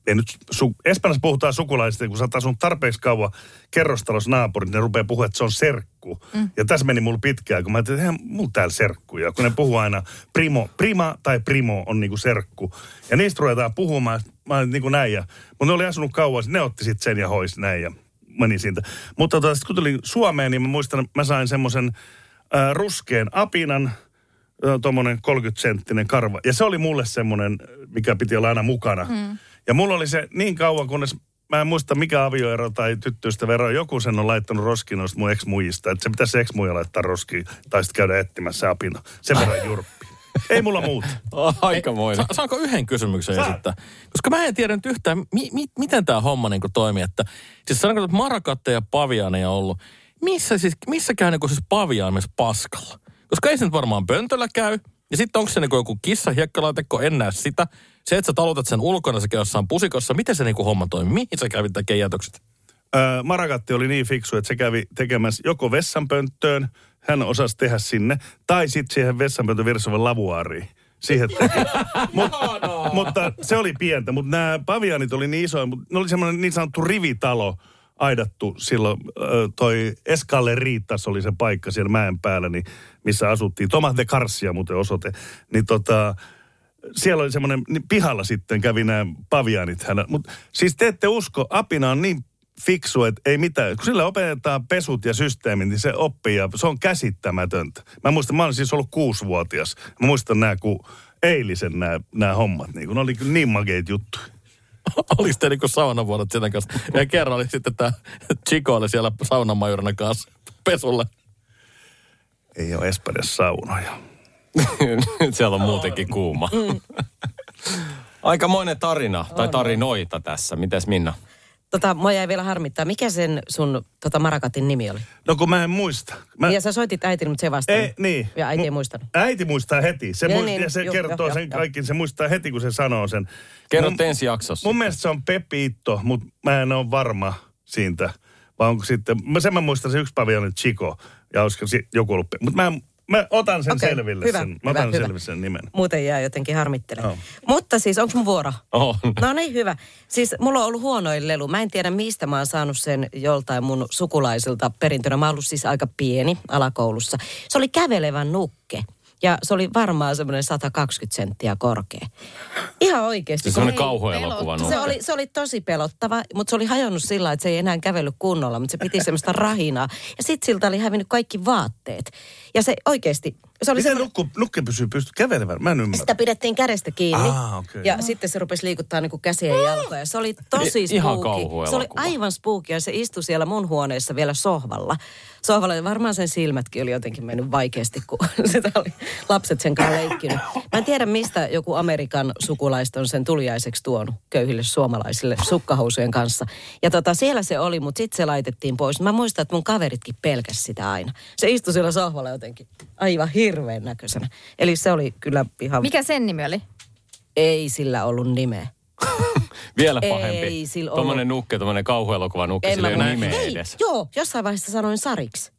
[SPEAKER 7] ei nyt, su, Espanjassa puhutaan sukulaisista, kun sä oot asunut tarpeeksi kauan kerrostalossa naapurit, niin ne rupeaa puhua, että se on serkku. Mm. Ja tässä meni mulla pitkään, kun mä ajattelin, että eihän mulla täällä serkkuja. Kun ne puhuu aina, primo, prima tai primo on niinku serkku. Ja niistä ruvetaan puhumaan, mä olin niinku näin. Ja, mutta ne oli asunut kauan, ne otti sitten sen ja hois näin ja meni siitä. Mutta tota, sit kun tulin Suomeen, niin mä muistan, mä sain semmoisen äh, ruskeen apinan, tuommoinen 30-senttinen karva. Ja se oli mulle semmoinen, mikä piti olla aina mukana. Mm. Ja mulla oli se niin kauan, kunnes mä en muista mikä avioero tai tyttöystä vero, joku sen on laittanut roskiin noista mun ex-muijista. Että se pitäisi ex laittaa roskiin tai sitten käydä etsimässä apina. Sen verran *laughs* jurppi. *laughs* Ei mulla muuta. *laughs*
[SPEAKER 5] Aikamoinen.
[SPEAKER 4] Sa- saanko yhden kysymyksen
[SPEAKER 7] Saat.
[SPEAKER 4] esittää? Koska mä en tiedä nyt yhtään, mi- mi- miten tämä homma niin toimii. Että, siis sanotaan, että marakatteja ja paviaaneja on ollut. Missä siis, missä käy niin siis paviaimessa paskalla? Koska ei se nyt varmaan pöntöllä käy. Ja sitten onko se niin joku kissa hiekkalaatekko, en näe sitä. Se, että sä talutat sen ulkona, se käy jossain pusikossa. Miten se niin homma toimii? Mihin sä kävit tekemään jätökset?
[SPEAKER 7] Öö, Marakatti oli niin fiksu, että se kävi tekemässä joko vessanpönttöön, hän osasi tehdä sinne, tai sitten siihen vessanpöntön vieressä olevan lavuaariin. Siihen teki. *laughs* Mut, mutta se oli pientä, mutta nämä pavianit oli niin isoja, mutta ne oli semmoinen niin sanottu rivitalo aidattu silloin, toi Eskalle Riittas oli se paikka siellä mäen päällä, niin, missä asuttiin. Thomas de Karsia muuten osoite. Niin tota, siellä oli semmoinen, niin pihalla sitten kävi nämä pavianit hänellä. Mutta siis te ette usko, apina on niin fiksu, että ei mitään. Kun sillä opetetaan pesut ja systeemit, niin se oppii ja se on käsittämätöntä. Mä muistan, mä olin siis ollut kuusivuotias. Mä muistan nämä, kun eilisen nämä, nämä hommat. Niin kun ne oli kyllä niin makeita juttuja. *laughs*
[SPEAKER 4] Oliko te niinku saunavuodot sitä kanssa? Ja kerran oli sitten tämä Chico oli siellä saunamajurina kanssa pesulle.
[SPEAKER 7] Ei ole Espanjassa saunoja. *laughs*
[SPEAKER 5] Nyt siellä on muutenkin kuuma. *laughs* Aikamoinen tarina, tai tarinoita tässä. Mites Minna?
[SPEAKER 6] Tota, mua jäi vielä harmittaa. Mikä sen sun tota Marakatin nimi oli?
[SPEAKER 7] No kun mä en muista. Mä,
[SPEAKER 6] Ja sä soitit äitille, mutta se ei vastannut.
[SPEAKER 7] ei, niin.
[SPEAKER 6] Ja äiti ei
[SPEAKER 7] Mu-
[SPEAKER 6] muistanut.
[SPEAKER 7] Äiti muistaa heti. Se,
[SPEAKER 6] Niin,
[SPEAKER 7] muist,
[SPEAKER 6] niin,
[SPEAKER 7] ja se
[SPEAKER 6] joo,
[SPEAKER 7] kertoo
[SPEAKER 6] joo,
[SPEAKER 7] sen
[SPEAKER 6] joo.
[SPEAKER 7] kaikki. Se muistaa heti, kun se sanoo sen.
[SPEAKER 5] Kerrot
[SPEAKER 7] Mun-
[SPEAKER 5] ensi jaksossa.
[SPEAKER 7] Mun mielestä se on Pepito, mutta mä en ole varma siitä. Vai onko sitten, mä sen mä muistan se yksi paviani Chico, ja olisiko si- joku ollut, mutta mä, mä otan sen
[SPEAKER 6] Okei,
[SPEAKER 7] selville
[SPEAKER 6] hyvä,
[SPEAKER 7] sen. Mä
[SPEAKER 6] hyvä,
[SPEAKER 7] otan
[SPEAKER 6] hyvä.
[SPEAKER 7] selville sen nimen.
[SPEAKER 6] Muuten jää jotenkin harmittelemaan.
[SPEAKER 7] Joo.
[SPEAKER 6] Mutta siis, onko mun vuoro?
[SPEAKER 5] On.
[SPEAKER 6] No niin, hyvä. Siis mulla on ollut huonoin lelu. Mä en tiedä, mistä mä oon saanut sen joltain mun sukulaisilta perintönä. Mä oon ollut siis aika pieni alakoulussa. Se oli kävelevän nukke. Ja se oli varmaan semmoinen 120 senttiä korkea. Ihan oikeasti.
[SPEAKER 5] Se semmoinen
[SPEAKER 8] Ei,
[SPEAKER 5] kauhuelokuva.
[SPEAKER 6] Se oli, se oli tosi pelottava, mutta se oli hajonnut sillä että se ei enää kävellyt kunnolla, mutta se piti semmoista rahinaa. Ja sit siltä oli hävinnyt kaikki vaatteet. Ja se oikeasti, se oli
[SPEAKER 7] Miten
[SPEAKER 6] semmoinen,
[SPEAKER 7] nukku, nukke pysyy pysty kävelevän? Mä en ymmärrä.
[SPEAKER 6] sitä pidettiin kädestä kiinni.
[SPEAKER 7] Ah, okei.
[SPEAKER 6] Ja sitten se rupesi liikuttaa niinku käsiä ja jalkoja. Se oli tosi
[SPEAKER 5] I- ihan kauhuelokuva.
[SPEAKER 6] Se oli aivan spooky ja se istui siellä mun huoneessa vielä sohvalla. Sohvalla ja varmaan sen silmätkin oli jotenkin mennyt vaikeasti, kun *laughs* sitä oli lapset sen kanssa leikkinyt. Mä en tiedä, mistä joku Amerikan sukulaista on sen tuliaiseksi tuonut köyhille suomalaisille sukkahousujen kanssa. Ja tota, siellä se oli, mutta sitten se laitettiin pois. Mä muistan, että mun kaveritkin pelkäs sitä aina. Se istui siellä sohvalla jotenkin aivan hirveän näköisenä. Eli se oli kyllä ihan...
[SPEAKER 8] Mikä sen nimi oli?
[SPEAKER 6] Ei sillä ollut nimeä. *laughs*
[SPEAKER 5] Vielä
[SPEAKER 6] Ei
[SPEAKER 5] pahempi.
[SPEAKER 6] sillä
[SPEAKER 5] Tuommoinen
[SPEAKER 6] ollut.
[SPEAKER 5] nukke, tuommoinen kauhuelokuva nukke,
[SPEAKER 6] En
[SPEAKER 5] sillä ei ole nimeä
[SPEAKER 6] Ei,
[SPEAKER 5] edes.
[SPEAKER 6] Joo, jossain vaiheessa sanoin Sariksi.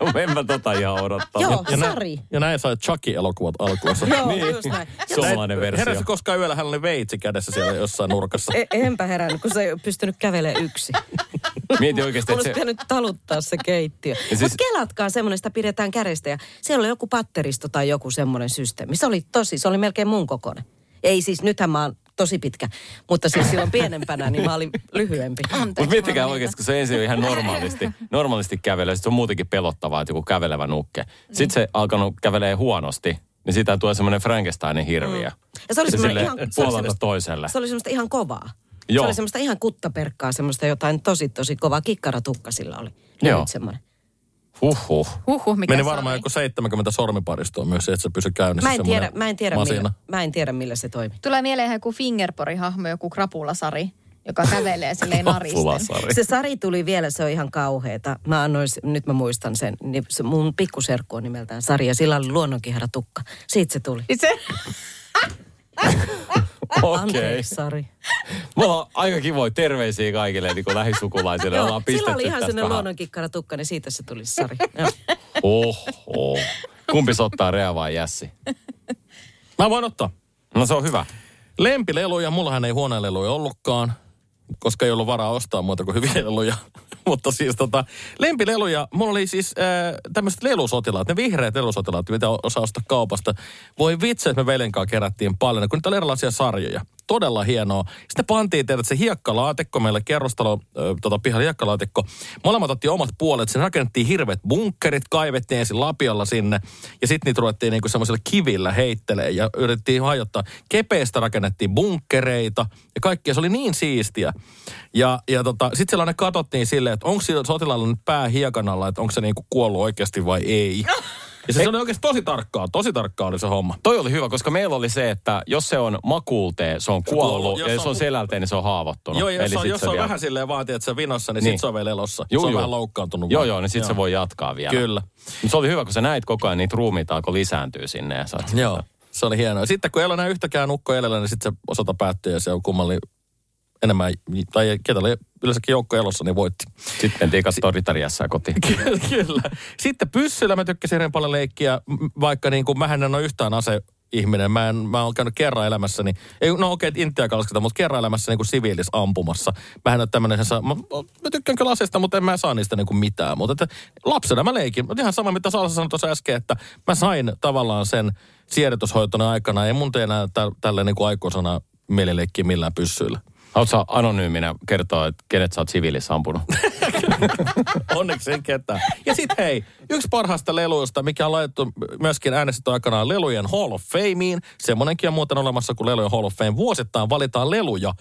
[SPEAKER 5] No, en mä tota ihan odottaa.
[SPEAKER 6] Joo,
[SPEAKER 4] Ja, nä-
[SPEAKER 6] Sari.
[SPEAKER 4] ja näin sai Chucky-elokuvat alkuunsa.
[SPEAKER 6] Joo,
[SPEAKER 5] Niin.
[SPEAKER 6] just näin.
[SPEAKER 5] Suomalainen versio.
[SPEAKER 4] Heräsi koskaan yöllä, hänellä oli veitsi kädessä siellä jossain nurkassa.
[SPEAKER 6] E- enpä herännyt, kun se ei pystynyt kävelemään yksi. *laughs*
[SPEAKER 5] Mieti oikeasti,
[SPEAKER 6] Mun
[SPEAKER 5] että
[SPEAKER 6] olisi
[SPEAKER 5] se...
[SPEAKER 6] pitänyt taluttaa se keittiö. Siis...
[SPEAKER 5] siis-
[SPEAKER 6] Mutta kelatkaa semmoinen, sitä pidetään kädestä ja siellä oli joku patteristo tai joku semmoinen systeemi. Se oli tosi, se oli melkein mun kokoinen. Ei siis, nythän mä oon tosi pitkä, mutta siis silloin pienempänä, niin mä olin lyhyempi.
[SPEAKER 5] Mutta miettikää oikeasti, kun se ensin on ihan normaalisti, *laughs* normaalisti kävelee, sit se on muutenkin pelottavaa, että joku kävelevä nukke. Sitten se alkanut kävelee huonosti, niin siitä tulee semmoinen Frankensteinin hirviö.
[SPEAKER 6] Ja se oli
[SPEAKER 5] Se
[SPEAKER 6] semmoinen ihan... se oli
[SPEAKER 5] puolelta
[SPEAKER 6] semmoista-
[SPEAKER 5] toiselle.
[SPEAKER 6] Se oli semmoista ihan kovaa.
[SPEAKER 5] Joo.
[SPEAKER 6] Se oli semmoista ihan kuttaperkkaa, semmoista jotain tosi tosi kovaa. Kikkaratukka sillä oli.
[SPEAKER 5] Joo.
[SPEAKER 6] Semmoinen.
[SPEAKER 5] Huhhuh.
[SPEAKER 8] Huhhuh, mikä
[SPEAKER 4] Meni varmaan joku 70 sormiparistoa myös, että se pysyi käynnissä.
[SPEAKER 6] Mä en tiedä, mä en tiedä,
[SPEAKER 4] masina.
[SPEAKER 6] millä, mä en tiedä millä se toimi.
[SPEAKER 8] Tulee mieleen ihan joku Fingerpori-hahmo, joku krapulasari, joka kävelee silleen *laughs* naristen.
[SPEAKER 6] Se Sari tuli vielä, se on ihan kauheeta. Mä annoin, nyt mä muistan sen, niin se mun pikkuserkku on nimeltään Sari ja sillä oli luonnonkihara tukka. Siitä se tuli.
[SPEAKER 8] Se, *laughs*
[SPEAKER 5] Okei.
[SPEAKER 6] Anteeksi Sari.
[SPEAKER 5] Mulla on aika kivoja terveisiä kaikille niin kuin lähisukulaisille.
[SPEAKER 6] Joo,
[SPEAKER 5] Ollaan
[SPEAKER 6] sillä oli ihan sellainen luonnonkikkara tukka, niin siitä se tuli Sari.
[SPEAKER 5] Oho. Kumpi se ottaa Rea vai Jässi?
[SPEAKER 4] Mä voin ottaa.
[SPEAKER 5] No se on hyvä.
[SPEAKER 4] Lempileluja, mullahan ei huoneenleluja ollutkaan, koska ei ollut varaa ostaa muuta kuin hyviä leluja. *laughs* Mutta siis tota, lempileluja, mulla oli siis äh, tämmöiset lelusotilaat, ne vihreät lelusotilaat, mitä osaa ostaa kaupasta. Voi vitsi, että me veljen kanssa kerättiin paljon, kun niitä oli erilaisia sarjoja. Todella hienoa. Sitten pantiin teille se hiekkalaatikko, meille kerrostalo, tota, pihalla hiekkalaatikko. Molemmat otti omat puolet, sinne rakennettiin hirveät bunkkerit, kaivettiin ensin lapiolla sinne. Ja sitten niitä ruvettiin niinku semmoisella kivillä heittelee ja yritettiin hajottaa. Kepeistä rakennettiin bunkkereita ja kaikkea. Se oli niin siistiä. Ja, ja tota, sitten sellainen katsottiin silleen, että onko sotilaalla nyt pää hiekan alla, että onko se niinku kuollut oikeasti vai ei. *laughs* Ja se, se oli oikeasti tosi tarkkaa, tosi tarkkaa oli se homma.
[SPEAKER 5] Toi oli hyvä, koska meillä oli se, että jos se on makuulteen, se on kuollut. Ja jos
[SPEAKER 4] on-
[SPEAKER 5] on selälteen, niin se on haavoittunut.
[SPEAKER 4] Joo, jos,
[SPEAKER 5] Eli
[SPEAKER 4] on,
[SPEAKER 5] sit
[SPEAKER 4] jos
[SPEAKER 5] se
[SPEAKER 4] on
[SPEAKER 5] vielä-
[SPEAKER 4] vähän silleen vaatii, että se vinossa, niin,
[SPEAKER 5] Niin.
[SPEAKER 4] sit se on vielä elossa.
[SPEAKER 5] Juu,
[SPEAKER 4] se on
[SPEAKER 5] juu.
[SPEAKER 4] vähän loukkaantunut.
[SPEAKER 5] Joo,
[SPEAKER 4] vaan.
[SPEAKER 5] joo, niin sitten se voi jatkaa vielä.
[SPEAKER 4] Kyllä.
[SPEAKER 5] Mut se oli hyvä, kun sä näit koko ajan niitä ruumiita alkoi lisääntyä sinne. Ja oot-
[SPEAKER 4] Joo, se oli hienoa. Sitten kun ei ole enää yhtäkään ukko edellä, niin sitten se osata päättyy ja se on kummalli enemmän, tai ketä oli yleensäkin joukko elossa, niin voitti.
[SPEAKER 5] Sitten mentiin katsoa ritariassa kotiin. *laughs*
[SPEAKER 4] Kyllä, kyllä. Sitten pyssyllä mä tykkäsin hirveän paljon leikkiä, vaikka niin kuin mähän en ole yhtään ase ihminen. Mä, en, mä oon käynyt kerran elämässäni, ei, no okei, okay, intiä kalskata, mutta kerran elämässä niin siviilis ampumassa. Mähän en ole tämmöinen, mä, mä, tykkään kyllä aseista, mutta en mä saa niistä niin kuin mitään. Mutta että lapsena mä leikin, ihan sama mitä Salsa sanoi tuossa äsken, että mä sain tavallaan sen siedätyshoitoni aikana. Ei mun tee enää tä, tälle niin aikuisena mielileikkiä millään pyssyillä.
[SPEAKER 5] Sä anonyyminä kertoa, että kenet sä oot siviilissä ampunut? *laughs*
[SPEAKER 4] Onneksi en ketään. Ja sitten hei, yksi parhaista leluista, mikä on laitettu myöskin äänestetty aikanaan lelujen Hall of Fameen. Semmoinenkin on muuten olemassa kuin lelujen Hall of Fame. Vuosittain valitaan leluja,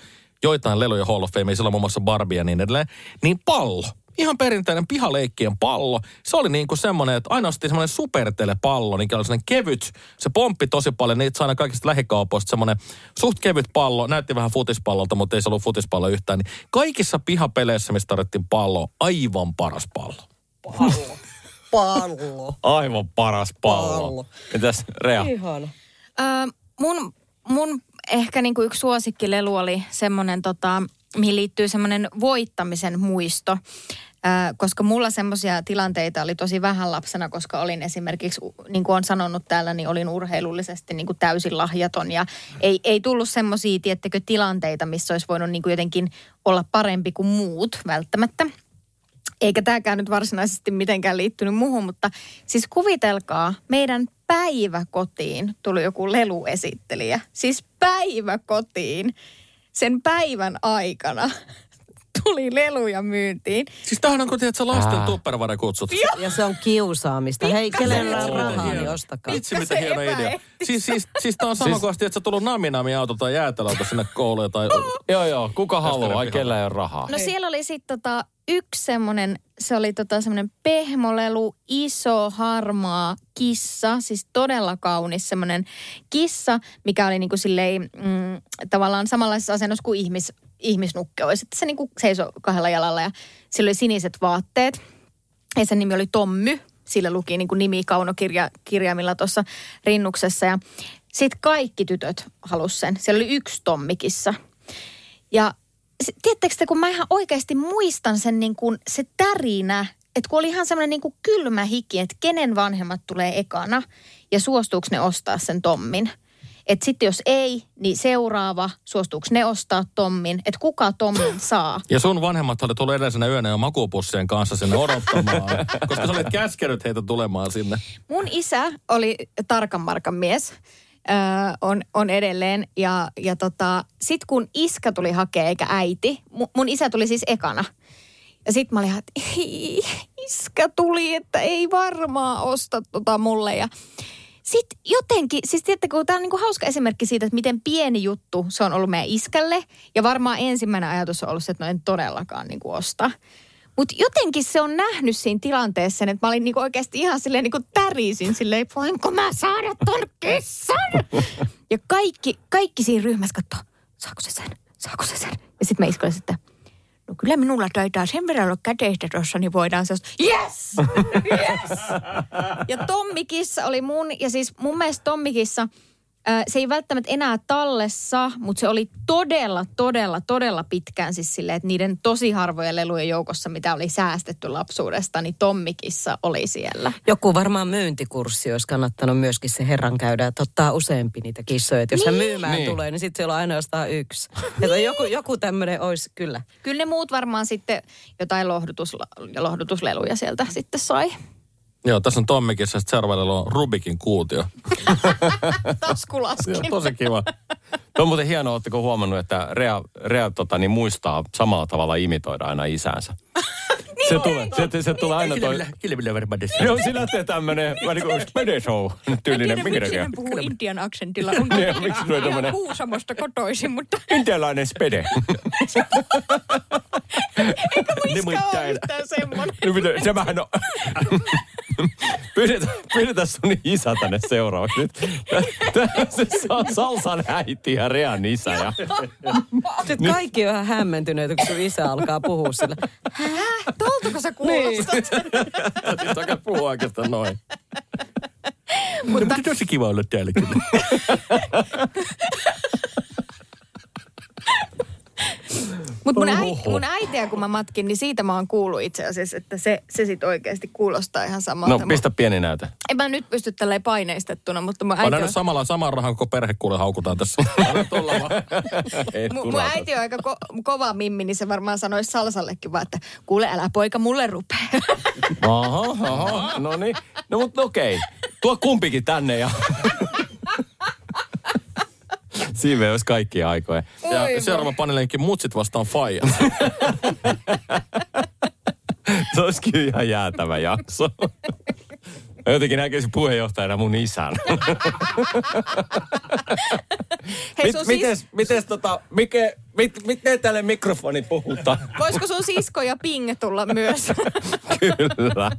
[SPEAKER 4] joitain leluja Hall of Fame, sillä on muun muassa Barbie ja niin edelleen. Niin pallo. Ihan perinteinen pihaleikkien pallo. Se oli niin kuin semmoinen, että aina ostettiin semmoinen supertelepallo, niin oli semmoinen kevyt. Se pomppi tosi paljon, niitä sai aina kaikista lähikaupoista semmoinen suht kevyt pallo. Näytti vähän futispallolta, mutta ei se ollut futispallo yhtään. Niin kaikissa pihapeleissä, mistä tarvittiin pallo, aivan paras pallo.
[SPEAKER 6] Pallo.
[SPEAKER 5] Aivan paras pallo.
[SPEAKER 6] Pallo.
[SPEAKER 5] Mitäs Rea?
[SPEAKER 6] Ihana.
[SPEAKER 8] Ö, mun, mun ehkä niinku yksi suosikkilelu oli semmoinen, tota, mihin liittyy semmoinen voittamisen muisto. Koska mulla semmoisia tilanteita oli tosi vähän lapsena, koska olin esimerkiksi, niin kuin on sanonut täällä, niin olin urheilullisesti niin kuin täysin lahjaton. Ja ei, ei tullut semmoisia, tiettekö, tilanteita, missä olisi voinut niin kuin jotenkin olla parempi kuin muut välttämättä. eikä tämäkään nyt varsinaisesti mitenkään liittynyt muuhun, mutta siis kuvitelkaa, meidän päiväkotiin tuli joku leluesittelijä. Siis päiväkotiin sen päivän aikana tuli leluja myyntiin.
[SPEAKER 4] Siis tämähän on kun tiedät, sä lasten
[SPEAKER 5] Ää.
[SPEAKER 4] tupperware kutsut.
[SPEAKER 6] Ja se on kiusaamista. Hei, kenellä on rahaa, niin ostakaa.
[SPEAKER 4] Vitsi, mitä hieno idea. Siis, siis, siis tää on sama
[SPEAKER 5] Siis-
[SPEAKER 4] kuin että sä tullut nami auto tai jäätelöauto sinne kouluun tai... *laughs*
[SPEAKER 5] Joo, joo. Kuka haluaa? Kellä ei ole rahaa.
[SPEAKER 8] No siellä oli sitten tota, yksi semmoinen, se oli tota semmoinen pehmolelu, iso, harmaa kissa, siis todella kaunis semmoinen kissa, mikä oli niinku silleen mm, tavallaan samanlaisessa asennossa kuin ihmis, ihmisnukke olisi. Että se niinku seisoi kahdella jalalla ja sillä oli siniset vaatteet ja sen nimi oli Tommy. Sillä luki niin kuin nimi kaunokirjaimilla tuossa rinnuksessa ja sitten kaikki tytöt halus sen. Siellä oli yksi Tommikissa. Ja tiedättekö te, kun mä ihan oikeasti muistan sen niin kuin se tärinä, että kun oli ihan semmoinen niin kuin kylmä hiki, että kenen vanhemmat tulee ekana ja suostuuko ne ostaa sen Tommin. Että sitten jos ei, niin seuraava, suostuuko ne ostaa Tommin, että kuka Tommin saa.
[SPEAKER 4] Ja sun vanhemmat oli tullut edellisenä yönä jo makuupussien kanssa sinne odottamaan, *laughs* koska sä olit käskenyt heitä tulemaan sinne.
[SPEAKER 8] Mun isä oli tarkan markan mies. Öö, on, on edelleen. Ja, ja tota, sit kun iskä tuli hakea eikä äiti, mun, mun isä tuli siis ekana. Ja sit mä olin, että ei, iskä tuli, että ei varmaan osta tota mulle. Ja sitten jotenkin, siis tiedättekö, tämä on niinku hauska esimerkki siitä, että miten pieni juttu se on ollut meidän iskälle. Ja varmaan ensimmäinen ajatus on ollut se, että no en todellakaan niinku osta. Mutta jotenkin se on nähnyt siinä tilanteessa että mä olin niinku oikeasti ihan silleen niinku tärisin silleen, voinko mä saada ton kissan? ja kaikki, kaikki siinä ryhmässä katsoo, saako se sen, saako se sen? Ja sitten me iskoin että no kyllä minulla taitaa sen verran olla käteistä tuossa, niin voidaan se. Yes! Yes! *laughs* Ja Tommikissa oli mun, ja siis mun mielestä Tommikissa, se ei välttämättä enää tallessa, mutta se oli todella, todella, todella pitkään siis silleen, että niiden tosi harvojen lelujen joukossa, mitä oli säästetty lapsuudesta, niin Tommikissa oli siellä.
[SPEAKER 6] Joku varmaan myyntikurssi olisi kannattanut myöskin se herran käydä, että ottaa useampi niitä kissoja. Että jos hän myymään
[SPEAKER 5] Niin.
[SPEAKER 6] tulee, niin sitten siellä on ainoastaan yksi. *laughs* Että joku, joku tämmöinen olisi kyllä.
[SPEAKER 8] Kyllä ne muut varmaan sitten jotain lohdutus, lohdutusleluja sieltä sitten sai.
[SPEAKER 4] Joo, tässä on Tommikissa, sitten seuraavalla on Rubikin kuutio.
[SPEAKER 8] Taskulaskin.
[SPEAKER 4] Joo, tosi kiva.
[SPEAKER 5] Tuo on muuten hienoa, oletteko huomannut, että Rea, Rea tota, niin muistaa samalla tavalla imitoida aina isäänsä. se, tulee, se, se tulee aina toi... Joo, sillä lähtee tämmönen, vähän niin kuin Spede Show tyylinen. Minkä takia?
[SPEAKER 8] puhuu Intian aksentilla.
[SPEAKER 5] Niin, miksi on tämmönen
[SPEAKER 8] Kuusamosta kotoisin, mutta
[SPEAKER 5] intialainen spede?
[SPEAKER 8] Muista on yhtään semmoinen.
[SPEAKER 5] No mitä, se vähän on... Pyydetään, pyydetään sun isä tänne seuraavaksi. Nyt, Salsan äiti ja Rean isä. Ja,
[SPEAKER 6] Sitten kaikki on ihan hämmentyneitä, kun sun isä alkaa puhua sillä.
[SPEAKER 8] Häh? Toltako sä kuulostat?
[SPEAKER 4] Sitten sä puhua oikeastaan noin.
[SPEAKER 8] Mutta
[SPEAKER 4] Mutta tosi kiva olla täällä kyllä. *laughs*
[SPEAKER 8] Mut mun, äiti, mun äitiä, kun mä matkin, niin siitä mä oon kuullut itse asiassa, että se, se sit oikeasti kuulostaa ihan samalta.
[SPEAKER 5] no pistä pieni näyte.
[SPEAKER 8] En mä nyt pysty tälleen paineistettuna, mutta mun äiti
[SPEAKER 4] Anna
[SPEAKER 8] on,
[SPEAKER 4] samalla saman rahan, koko perhe kuule haukutaan tässä. *laughs*
[SPEAKER 8] Mun, mun äiti on aika ko- kova mimmi, niin se varmaan sanoisi Salsallekin vaan, että kuule älä poika mulle rupea.
[SPEAKER 5] Aha, aha, no niin. No mutta okei. Tuo kumpikin tänne ja... *laughs* Siinä olisi kaikkia aikoja.
[SPEAKER 4] Ja seuraava paneelinkin mutsit vastaan faija. *laughs*
[SPEAKER 5] Se olisi kyllä ihan jäätävä jakso. *laughs* Mä jotenkin näkisin puheenjohtajana mun isän.
[SPEAKER 8] Hei,
[SPEAKER 5] Mit,
[SPEAKER 8] sun
[SPEAKER 5] mites,
[SPEAKER 8] sis-
[SPEAKER 5] mites tota, mikä, mit, miten tälle mikrofoni puhutaan?
[SPEAKER 8] Voisiko sun sisko ja Ping tulla myös? *laughs*
[SPEAKER 5] Kyllä.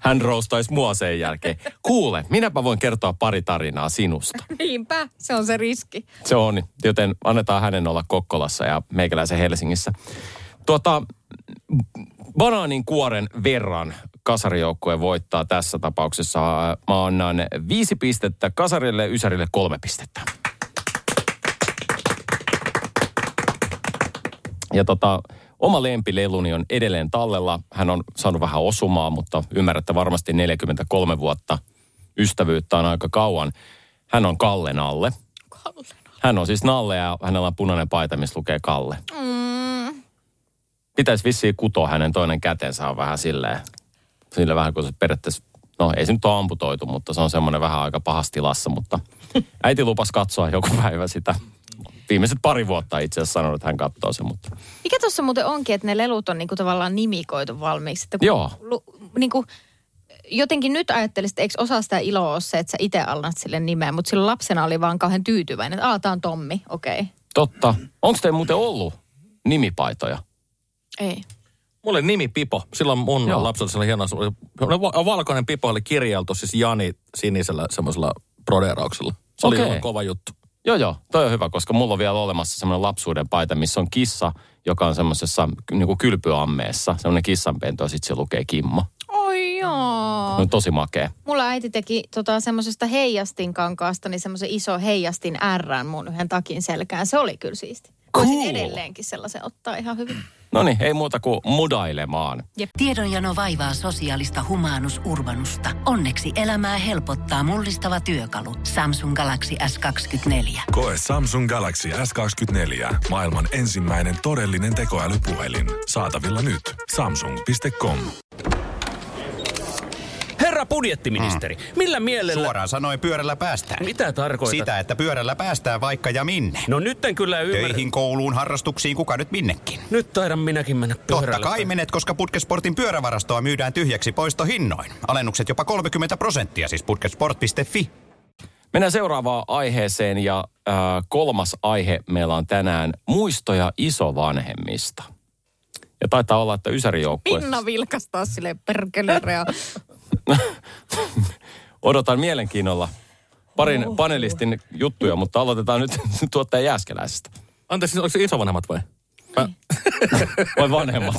[SPEAKER 5] Hän roustaisi mua sen jälkeen. Kuule, minäpä voin kertoa pari tarinaa sinusta. *laughs*
[SPEAKER 8] Niinpä, se on se riski.
[SPEAKER 5] Se on, joten annetaan hänen olla Kokkolassa ja meikäläisen Helsingissä. Tuota, banaanin kuoren verran kasarijoukkue voittaa tässä tapauksessa. Mä annan viisi pistettä kasarille, ysärille kolme pistettä. Ja tota, oma lempileluni on edelleen tallella. Hän on saanut vähän osumaa, mutta ymmärrätte varmasti 43 vuotta ystävyyttä on aika kauan. Hän on Kalle Nalle. Hän on siis Nalle ja hänellä on punainen paita, missä lukee Kalle.
[SPEAKER 8] Mm.
[SPEAKER 5] pitäisi vissiin kutoa hänen toinen kätensä on vähän silleen, sille vähän kuin se periaatteessa, no ei se nyt ole amputoitu, mutta se on semmoinen vähän aika pahassa tilassa, mutta *laughs* äiti lupas katsoa joku päivä sitä. Viimeiset pari vuotta itse asiassa sanonut, että hän katsoo sen, mutta
[SPEAKER 8] Mikä tuossa muuten onkin, että ne lelut on niinku tavallaan nimikoitu valmiiksi? Että kun,
[SPEAKER 5] Joo.
[SPEAKER 8] Lu, niinku, jotenkin nyt ajattelisin, että eikö osa sitä iloa ole se, että sä itse annat sille nimeä, mutta silloin lapsena oli vaan kauhean tyytyväinen, että on Tommi, okei. Okay.
[SPEAKER 5] totta. Onko teillä muuten ollut nimipaitoja?
[SPEAKER 8] Ei.
[SPEAKER 4] Mulla oli nimi Pipo. Silloin mun
[SPEAKER 5] Joo.
[SPEAKER 4] Lapsella oli hieno, oli- valkoinen Pipo oli kirjailtu siis Jani sinisellä semmoisella broderauksella. Se oli
[SPEAKER 5] Okei.
[SPEAKER 4] ihan kova juttu.
[SPEAKER 5] Joo, joo, toi on hyvä, koska mulla on vielä olemassa semmoinen lapsuuden paita, missä on kissa, joka on semmoisessa niin kuin kylpyammeessa, semmoinen kissanpento ja sitten se lukee Kimmo.
[SPEAKER 8] Oi joo.
[SPEAKER 5] Se on tosi makea.
[SPEAKER 8] Mulla äiti teki tota, semmoisesta heijastinkankaasta, niin semmoisen iso heijastin R mun yhden takin selkään. Se oli kyllä siisti. Voisin
[SPEAKER 5] Cool.
[SPEAKER 8] edelleenkin sellaisen ottaa ihan hyvin.
[SPEAKER 5] No niin, ei muuta kuin mudailemaan.
[SPEAKER 1] Tiedonjano vaivaa sosiaalista humanus urbanusta. Onneksi elämää helpottaa mullistava työkalu. Samsung Galaxy S24.
[SPEAKER 2] Koe Samsung Galaxy S24. Maailman ensimmäinen todellinen tekoälypuhelin. Saatavilla nyt. Samsung.com.
[SPEAKER 3] Herra budjettiministeri, millä mielellä...
[SPEAKER 9] Suoraan sanoen pyörällä päästään.
[SPEAKER 3] Mitä tarkoitat?
[SPEAKER 9] Sitä, että pyörällä päästään vaikka ja minne.
[SPEAKER 3] No nyt en kyllä ymmärrä.
[SPEAKER 9] Töihin, kouluun, harrastuksiin, kuka nyt minnekin.
[SPEAKER 3] Nyt taidan minäkin mennä
[SPEAKER 9] Totta
[SPEAKER 3] pyörällä.
[SPEAKER 9] kai menet, koska Putkesportin pyörävarastoa myydään tyhjäksi poistohinnoin. Alennukset jopa 30 prosenttia, siis putkesport.fi.
[SPEAKER 5] Mennään seuraavaan aiheeseen ja äh, kolmas aihe meillä on tänään muistoja isovanhemmista. Ja taitaa olla, että Ysärijoukkue...
[SPEAKER 8] Pinna vilkastaa sille perkele rea. *laughs* *laughs*
[SPEAKER 5] Odotan mielenkiinnolla parin panelistin juttuja, mutta aloitetaan nyt *laughs* tuottaja Jääskeläisestä.
[SPEAKER 4] Anteeksi, onko se isovanhemmat vai? Mä, *laughs*
[SPEAKER 5] Vai vanhemmat?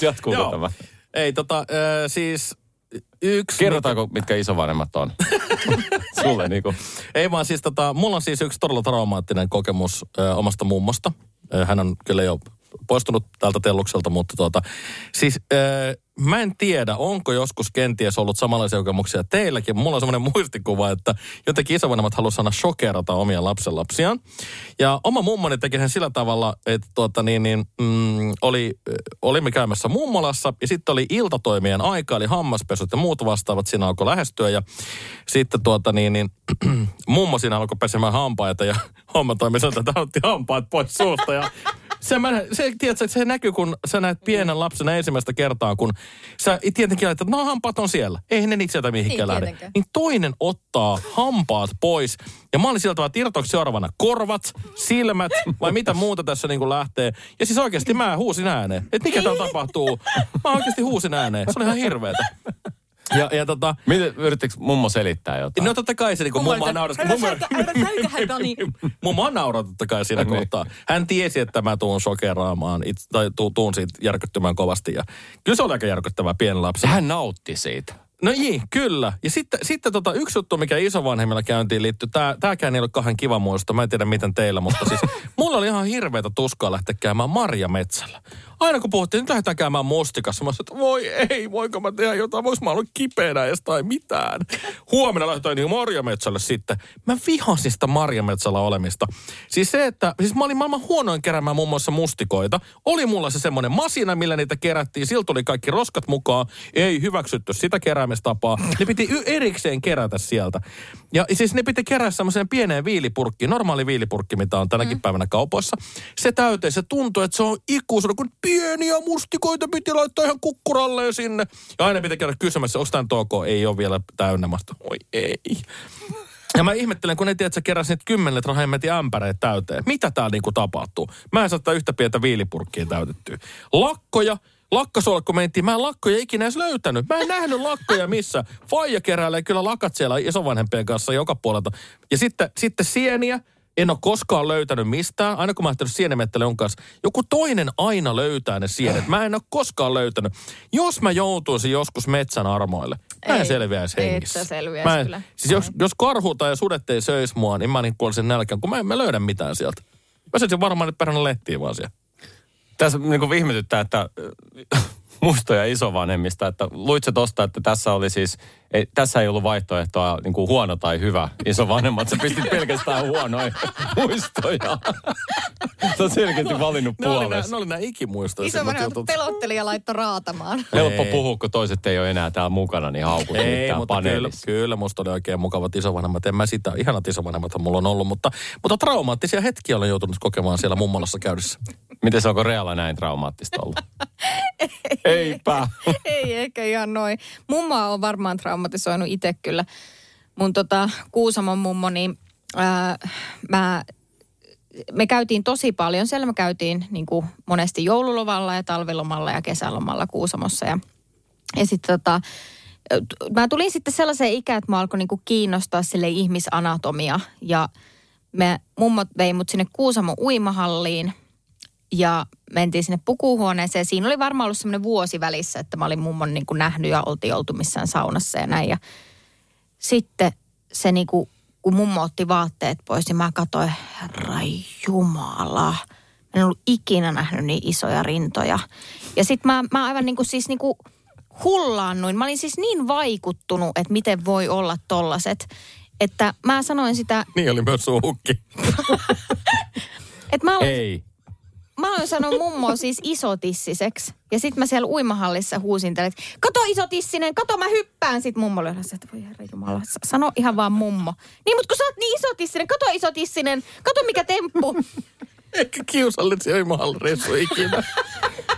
[SPEAKER 5] Jatkuuko
[SPEAKER 4] Joo.
[SPEAKER 5] tämä?
[SPEAKER 4] Ei, tota, äh, siis yksi...
[SPEAKER 5] Kerrotaanko, mitkä isovanhemmat on? Sulle niinku.
[SPEAKER 4] Ei vaan siis tota, mulla on siis yksi todella traumaattinen kokemus ö, omasta mummosta. Ö, hän on kyllä jo poistunut tältä tellukselta, mutta tuota, siis ö, mä en tiedä, onko joskus kenties ollut samanlaisia kokemuksia teilläkin. Mulla on semmoinen muistikuva, että jotenkin isovanhemmat halusivat aina shokerata omia lapsenlapsiaan. Ja oma mummoni teki sen sillä tavalla, että tuota, niin, niin, mm, oli, ö, olimme käymässä mummolassa ja sitten oli iltatoimien aika, eli hammaspesut ja muut vastaavat siinä alkoi lähestyä. Ja sitten tuota, niin, niin, *clears throat* mummo siinä alkoi pesemään hampaita ja homma toimi sanoi, että otti hampaat pois suusta. Ja se, mä, se, tiedätkö, se näkyy, kun sä näet pienen lapsen ensimmäistä kertaa, kun sä tietenkin ajattelet, että no hampaat on siellä. Eihän ne niitä sieltä mihinkään
[SPEAKER 8] Ei
[SPEAKER 4] lähde. Niin toinen ottaa hampaat pois. Ja mä olin sieltä vaan, että seuraavana korvat, silmät vai mitä muuta tässä niin kuin lähtee. Ja siis oikeasti mä huusin ääneen. Että mikä täällä tapahtuu? Mä oikeasti huusin ääneen. Se oli ihan hirveetä. Ja, ja tota,
[SPEAKER 5] Miten, yrittikö mummo selittää jotain?
[SPEAKER 4] No totta kai se niin kuin mummo naurasi. Mummo,
[SPEAKER 8] Dani. *laughs*
[SPEAKER 4] mummo nauraa totta kai siinä
[SPEAKER 5] Niin.
[SPEAKER 4] kohtaa. Hän tiesi, että mä tuun sokeraamaan, tai tu, tuun siitä järkyttymään kovasti. Ja kyllä se oli aika järkyttävää pienen lapsen.
[SPEAKER 5] Hän nautti siitä.
[SPEAKER 4] No niin, kyllä. Ja sitten, sitten tota, yksi juttu, mikä isovanhemmilla käyntiin liittyy, tää, tääkään ei ole kahden kiva muisto, mä en tiedä miten teillä, mutta siis *laughs* mulla oli ihan hirveätä tuskaa lähteä käymään marjametsällä. Aina kun puhuttiin, nyt lähdetään käymään mustikassa, mä sanoin, että voi ei, voinko mä tehdä jotain, voiko mä olla kipeänä edes tai mitään. Huomenna lähdetään niin marjametsälle sitten. Mä vihasin sitä marjametsällä olemista. Siis se, että siis mä olin maailman huonoin keräämään muun muassa mustikoita. Oli mulla se semmoinen masina, millä niitä kerättiin. Siltä tuli kaikki roskat mukaan. Ei hyväksytty sitä keräämistapaa. Ne piti y- erikseen kerätä sieltä. Ja siis ne piti kerätä semmoiseen pieneen viilipurkkiin. Normaali viilipurkki, mitä on tänäkin mm. päivänä kaupoissa. Se täyteen, se tuntui, että se on ikuisuuden, kun pieniä mustikoita piti laittaa ihan kukkuralleen sinne. Ja aina piti käydä kysymässä, onko tämä ok? Ei ole vielä täynnä. Mä oi ei. Ja mä ihmettelen, kun ne tiedät, että sä keräsit niitä kymmenen litran hemmetin ämpäreitä täyteen. Mitä täällä niinku tapahtuu? Mä en saa yhtä pientä viilipurkkia täytettyä. Lakkoja, lakkasolkko mentiin. Mä en lakkoja ikinä edes löytänyt. Mä en nähnyt lakkoja missä. Faija keräilee kyllä lakat siellä isovanhempien kanssa joka puolelta. Ja sitten, sitten sieniä. En ole koskaan löytänyt mistään. Aina kun mä oon sienemettele on kanssa, joku toinen aina löytää ne sienet. Mä en ole koskaan löytänyt. Jos mä joutuisin joskus metsän armoille, mä en selviäisi hengissä.
[SPEAKER 8] sä selviäisi
[SPEAKER 4] Mä en-
[SPEAKER 8] kyllä.
[SPEAKER 4] Siis jos, jos karhu tai sudet ei söisi mua, niin mä niin kuolisin nälkään, kun mä en mä löydä mitään sieltä. Mä söisin varmaan nyt perhana lehtiä vaan siellä.
[SPEAKER 5] Tässä niin kuin ihmetyttää, että äh, *laughs* muistoja isovanhemmista, että luitse tosta, että tässä oli siis, ei, tässä ei ollut vaihtoehtoa niin kuin huono tai hyvä isovanhemmat, sä pistit pelkästään huonoja muistoja. Sä oot selkeästi valinnut
[SPEAKER 4] Ne oli, nää,
[SPEAKER 5] puolesta.
[SPEAKER 4] ne oli nämä ikimuistoisimmat
[SPEAKER 8] Isovanhemmat
[SPEAKER 4] jutut.
[SPEAKER 8] pelotteli ja laittoi raatamaan.
[SPEAKER 5] Helppo
[SPEAKER 4] Ei.
[SPEAKER 5] puhua, kun toiset ei ole enää täällä mukana, niin haukut
[SPEAKER 4] Ei,
[SPEAKER 5] mitään
[SPEAKER 4] mutta kyllä,
[SPEAKER 5] paneelissa.
[SPEAKER 4] kyllä musta oli oikein mukavat isovanhemmat. En mä sitä, ihanat isovanhemmat mulla on ollut, mutta, mutta traumaattisia hetkiä olen joutunut kokemaan siellä mummolassa käydessä.
[SPEAKER 5] Miten se onko Reala näin traumaattista ollut? *laughs* Eipä.
[SPEAKER 8] Ei ehkä ihan noin. Mummoa on varmaan traumatisoinut itse kyllä. Mun tota, Kuusamon mummo, niin ää, mä, me käytiin tosi paljon siellä. Me käytiin niin kuin monesti joululovalla ja talvilomalla ja kesälomalla Kuusamossa. Ja, ja sitten tota, mä tulin sitten sellaiseen ikään, että mä alkoi niin kuin kiinnostaa sille ihmisanatomia. Ja me mummot vei mut sinne Kuusamon uimahalliin ja mentiin sinne pukuhuoneeseen. Siinä oli varmaan ollut semmoinen vuosi välissä, että mä olin mummon niin kuin nähnyt ja oltiin oltu missään saunassa ja näin. Ja sitten se niin kuin, kun mummo otti vaatteet pois, niin mä katsoin, herra jumala. Mä en ollut ikinä nähnyt niin isoja rintoja. Ja sitten mä, mä aivan niin kuin siis niin kuin hullaannuin. Mä olin siis niin vaikuttunut, että miten voi olla tollaset. Että mä sanoin sitä,
[SPEAKER 4] Niin oli myös sun hukki. *laughs*
[SPEAKER 8] että mä olen
[SPEAKER 5] Ei.
[SPEAKER 8] Mä oon sanonut mummoa siis isotissiseksi. Ja sit mä siellä uimahallissa huusin tälle, että kato isotissinen, kato mä hyppään. Sit mummo oli että voi herra jumala, sa- sano ihan vaan mummo. Niin, mutta kun sä oot niin isotissinen, kato isotissinen, kato mikä temppu.
[SPEAKER 4] Ehkä kiusallisia imahallereissu ikinä.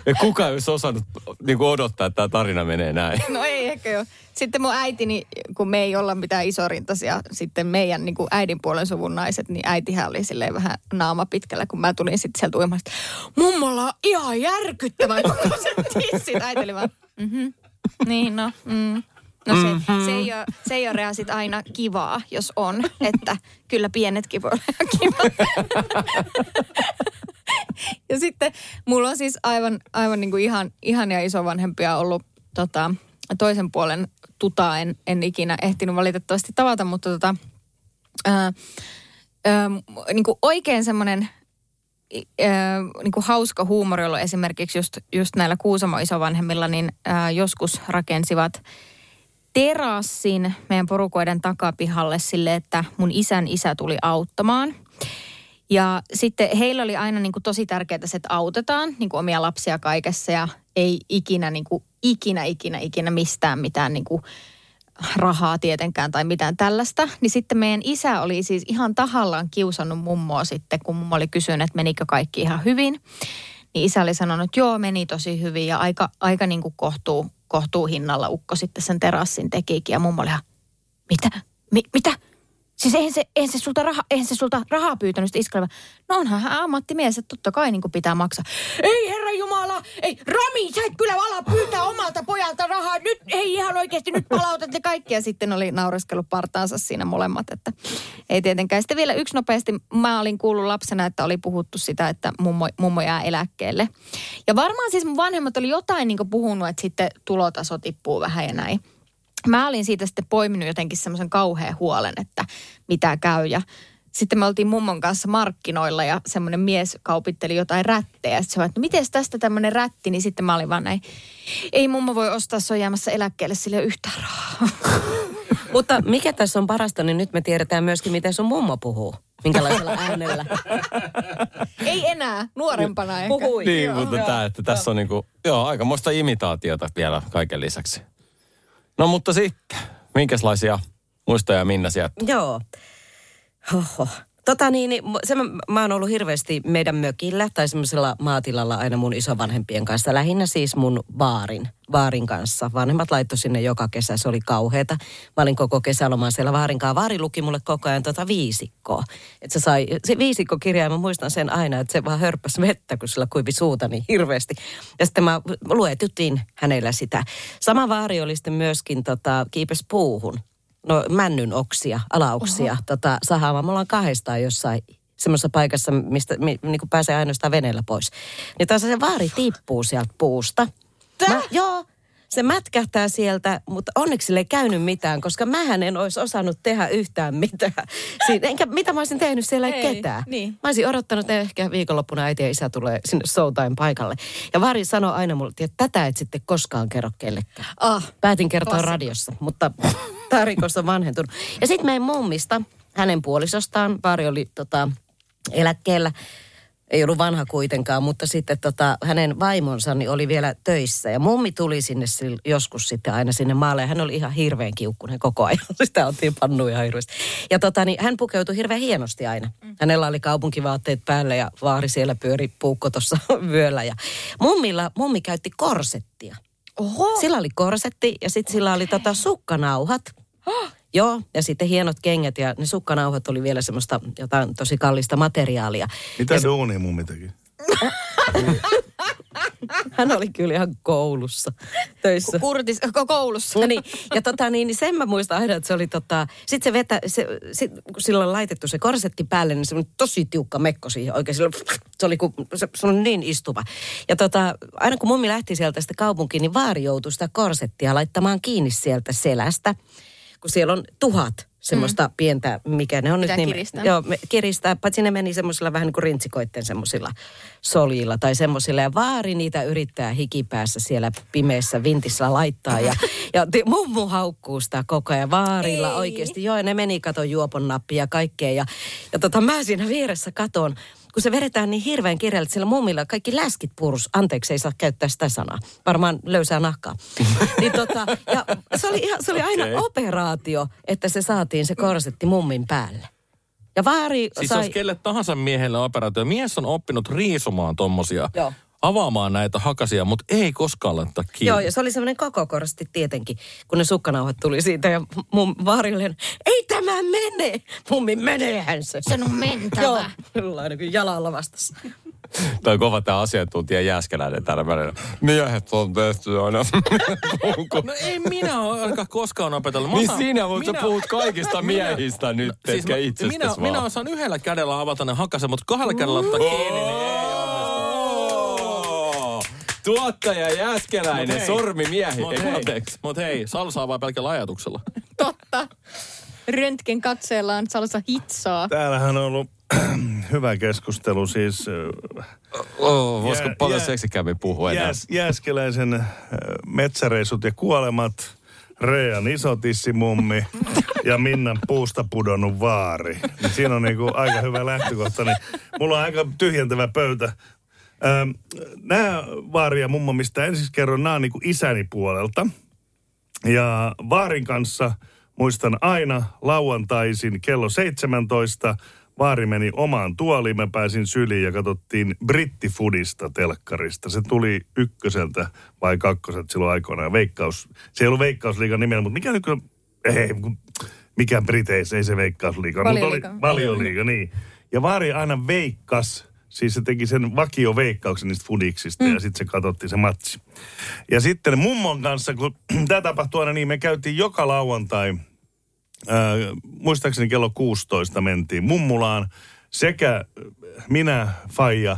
[SPEAKER 5] Ja kuka ei olisi osannut niin kuin odottaa, että tämä tarina menee näin.
[SPEAKER 8] No ei ehkä jo. Sitten mun äitini, kun me ei olla mitään isorintaisia, sitten meidän niin kuin äidin puolen suvun naiset, niin äitihän oli silleen vähän naama pitkällä, kun mä tulin sitten sieltä uimasta. Mummolla on ihan järkyttävän kokoiset tissit. Äiti oli vaan, mhm, niin no, mm. No se, mm-hmm. se, ei ole, se ei ole sit aina kivaa, jos on, että kyllä pienetkin voi olla ihan kiva. Ja sitten mulla on siis aivan, aivan niin kuin ihan, ihania isovanhempia ollut tota, toisen puolen tutaa. En, en ikinä ehtinyt valitettavasti tavata, mutta tota, ää, ää, niin kuin oikein semmoinen ää, niin kuin hauska huumori ollut esimerkiksi just, just näillä Kuusamo isovanhemmilla, niin ää, joskus rakensivat terassin meidän porukoiden takapihalle sille, että mun isän isä tuli auttamaan. Ja sitten heillä oli aina niin kuin tosi tärkeää se, että autetaan niin kuin omia lapsia kaikessa ja ei ikinä, niin kuin, ikinä, ikinä, ikinä mistään mitään niin kuin rahaa tietenkään tai mitään tällaista. Niin sitten meidän isä oli siis ihan tahallaan kiusannut mummoa sitten, kun mummo oli kysynyt, että menikö kaikki ihan hyvin. Niin isä oli sanonut, että joo, meni tosi hyvin ja aika, aika niin kuin kohtuu, kohtuu hinnalla ukko sitten sen terassin tekikin. Ja mummo oli ihan, mitä? Mi- mitä? Siis eihän se, eihän se, sulta, raha, eihän se sulta rahaa pyytänyt sitä iskelevä. No onhan hän ammattimies, että totta kai niin pitää maksaa. Ei herra Jumala, ei Rami, sä et kyllä ala pyytää omalta pojalta rahaa. Nyt, ei ihan oikeasti, nyt palautat ne kaikki. Ja sitten oli naureskellut partaansa siinä molemmat, että ei tietenkään. Sitten vielä yksi nopeasti, mä olin kuullut lapsena, että oli puhuttu sitä, että mummo, mummo jää eläkkeelle. Ja varmaan siis mun vanhemmat oli jotain niin puhunut, että sitten tulotaso tippuu vähän ja näin mä olin siitä sitten poiminut jotenkin semmoisen kauhean huolen, että mitä käy. Ja sitten me oltiin mummon kanssa markkinoilla ja semmoinen mies kaupitteli jotain rättejä. Sitten se var, että miten tästä tämmöinen rätti, niin sitten mä olin vaan näin, ei mummo voi ostaa, se on jäämässä eläkkeelle, ole yhtään rahaa. *laughs*
[SPEAKER 6] Mutta mikä tässä on parasta, niin nyt me tiedetään myöskin, miten sun mummo puhuu. Minkälaisella äänellä. *laughs*
[SPEAKER 8] ei enää, nuorempana ehkä.
[SPEAKER 6] Puhui.
[SPEAKER 5] Niin,
[SPEAKER 6] Joo.
[SPEAKER 5] mutta tää, että tässä on niinku, joo, aikamoista imitaatiota vielä kaiken lisäksi. No mutta sitten, minkälaisia muistoja Minna sieltä?
[SPEAKER 6] Joo. Hoho. Tota niin, niin se mä, mä oon ollut hirveästi meidän mökillä tai semmoisella maatilalla aina mun isovanhempien kanssa. Lähinnä siis mun vaarin, vaarin kanssa. Vanhemmat laittoi sinne joka kesä, se oli kauheeta. Mä olin koko kesälomaan siellä vaarin kanssa. Vaari luki mulle koko ajan tota viisikkoa. Et se sai, se viisikkokirja, ja mä muistan sen aina, että se vaan hörppäs vettä, kun sillä kuivi suuta niin hirveästi. Ja sitten mä luetutin hänellä sitä. Sama vaari oli sitten myöskin tota, kiipes puuhun no männyn oksia, alaoksia tota, sahaamaan. Me ollaan kahdestaan jossain semmoisessa paikassa, mistä mi, niin kuin pääsee ainoastaan veneellä pois. Niin taas se vaari tippuu sieltä puusta. Mä, joo, se mätkähtää sieltä, mutta onneksi sille ei käynyt mitään, koska mähän en olisi osannut tehdä yhtään mitään. Siinä, enkä mitä mä olisin tehnyt, siellä ei,
[SPEAKER 8] Ei,
[SPEAKER 6] ketään.
[SPEAKER 8] niin.
[SPEAKER 6] Mä olisin odottanut, että ehkä viikonloppuna äiti ja isä tulee sinne showtime paikalle. Ja Vari sanoi aina mulle, että tätä et sitten koskaan kerro kellekään.
[SPEAKER 8] Ah,
[SPEAKER 6] Päätin kertoa
[SPEAKER 8] Klassikko.
[SPEAKER 6] radiossa, mutta *laughs* tämä rikos on vanhentunut. Ja sitten meidän mummista, hänen puolisostaan, Vaari oli tota, eläkkeellä. Ei ollut vanha kuitenkaan, mutta sitten tota, hänen vaimonsa niin oli vielä töissä. Ja mummi tuli sinne joskus sitten aina sinne maalle. Ja hän oli ihan hirveän kiukkunen koko ajan. *laughs* Sitä oltiin pannuja hirveästi. Ja tota, niin hän pukeutui hirveän hienosti aina. Hänellä oli kaupunkivaatteet päällä ja vaari siellä pyöri puukko tuossa *laughs* vyöllä. Ja mummilla, mummi käytti korsettia.
[SPEAKER 8] oho.
[SPEAKER 6] Sillä oli korsetti ja sitten sillä oli tota sukkanauhat. *gasps* Joo, ja sitten hienot kengät ja ne sukkanauhat oli vielä semmoista jotain tosi kallista materiaalia.
[SPEAKER 7] Mitä
[SPEAKER 6] ja se-
[SPEAKER 7] duunia mummi teki? *laughs*
[SPEAKER 6] hän oli kyllä ihan koulussa töissä.
[SPEAKER 8] Kurtis, ko- koulussa.
[SPEAKER 6] No niin, ja tota niin, niin sen mä muistan aina, että se oli tota, sit se vetä, se, sit, kun sillä on laitettu se korsetti päälle, niin se on tosi tiukka mekko siihen oikein. Sillä, se oli kun, se, se on niin istuva. Ja tota, aina kun mummi lähti sieltä sitä kaupunkiin, niin vaari joutui sitä korsettia laittamaan kiinni sieltä selästä, kun siellä on tuhat semmoista mm. pientä, mikä ne on
[SPEAKER 8] Pitää
[SPEAKER 6] nyt
[SPEAKER 8] kiristää.
[SPEAKER 6] Joo, me, kiristää, paitsi ne meni semmoisilla vähän niin kuin rintsikoitten semmoisilla soljilla tai semmoisilla. Ja vaari niitä yrittää hikipäässä siellä pimeässä vintissä laittaa. Ja, *laughs* ja mummu haukkuu sitä koko ajan vaarilla
[SPEAKER 8] Ei.
[SPEAKER 6] oikeasti. Joo, ja ne meni kato juopon nappia ja kaikkea. Ja, ja tota, mä siinä vieressä katon, kun se vedetään niin hirveän kirjalle, että sillä mummilla kaikki läskit purus. Anteeksi, ei saa käyttää sitä sanaa. Varmaan löysää nahkaa. *laughs* niin tota, ja se oli, ihan, se oli aina
[SPEAKER 5] Okei.
[SPEAKER 6] operaatio, että se saatiin se korsetti mummin päälle. Ja vaari
[SPEAKER 4] Siis
[SPEAKER 6] sai...
[SPEAKER 4] jos kelle tahansa miehelle operaatio. Mies on oppinut riisumaan tommosia,
[SPEAKER 6] Joo.
[SPEAKER 4] Avaamaan näitä hakasia, mutta ei koskaan laittaa kiinni.
[SPEAKER 6] Joo, ja se oli semmoinen koko korsti tietenkin, kun ne sukkanauhat tuli siitä. Ja mun vaari oli, ei tämä mene. Mummi, meneehän se.
[SPEAKER 8] Sen on mentävä.
[SPEAKER 6] Joo, kyllä aina kuin jalalla vastassa.
[SPEAKER 5] Tämä on kova tämä asiantuntija Jääskeläinen täällä välillä. Miehet on tehty aina. *laughs*
[SPEAKER 4] No ei minä ole ainakaan koskaan opetellut.
[SPEAKER 5] Niin
[SPEAKER 4] osaan-
[SPEAKER 5] sinä, mutta sä
[SPEAKER 4] minä-
[SPEAKER 5] puhut kaikista *laughs* miehistä nyt,
[SPEAKER 4] Siis
[SPEAKER 5] etkä
[SPEAKER 4] mä-
[SPEAKER 5] itsestäsi
[SPEAKER 4] minä,
[SPEAKER 5] vaan.
[SPEAKER 4] minä osaan yhdellä kädellä avata ne hakasen, mutta kahdella kädellä ottaa kiinni, niin!
[SPEAKER 5] Tuottaja Jääskeläinen,
[SPEAKER 4] Mut hei.
[SPEAKER 5] sormimiehi.
[SPEAKER 4] Mut
[SPEAKER 5] Ei,
[SPEAKER 4] hei,
[SPEAKER 5] anteeksi.
[SPEAKER 4] mut hei, salsaa vai pelkällä ajatuksella?
[SPEAKER 8] Totta. Röntgen katseellaan salsa hitsaa.
[SPEAKER 7] Täällähän on ollut *clears throat* hyvä keskustelu siis
[SPEAKER 5] Oh, voisiko
[SPEAKER 7] Jää-
[SPEAKER 5] paljon
[SPEAKER 7] jää-
[SPEAKER 5] seksikämmin puhua enää?
[SPEAKER 7] Jääs, Jääskeläisen metsäreisut ja kuolemat, Rean isotissimummi ja Minnan puusta pudonnut vaari. Niin siinä on niinku aika hyvä lähtökohta. Niin mulla on aika tyhjentävä pöytä. Nämä vaari ja mummo, mistä ensin kerron, nämä on niinku isäni puolelta. Ja Vaarin kanssa muistan aina lauantaisin kello 17. Vaari meni omaan tuoliin, mä pääsin syliin ja katsottiin brittifudista telkkarista. Se tuli ykköseltä vai kakkoselta silloin aikoinaan. Veikkaus, se ei ollut Veikkausliigan nimellä, mutta mikä nyt kun, ei, mikä Briteissä, ei se Veikkausliiga. mutta oli.
[SPEAKER 8] Valioliiga,
[SPEAKER 7] niin. Ja Vaari aina veikkas, siis se teki sen vakioveikkauksen niistä fudiksista mm. ja sitten se katsottiin se matsi. Ja sitten mummon kanssa, kun *clears throat* tämä tapahtui aina niin, me käytiin joka lauantai, ää, muistaakseni kello 16 mentiin mummulaan sekä minä, Faija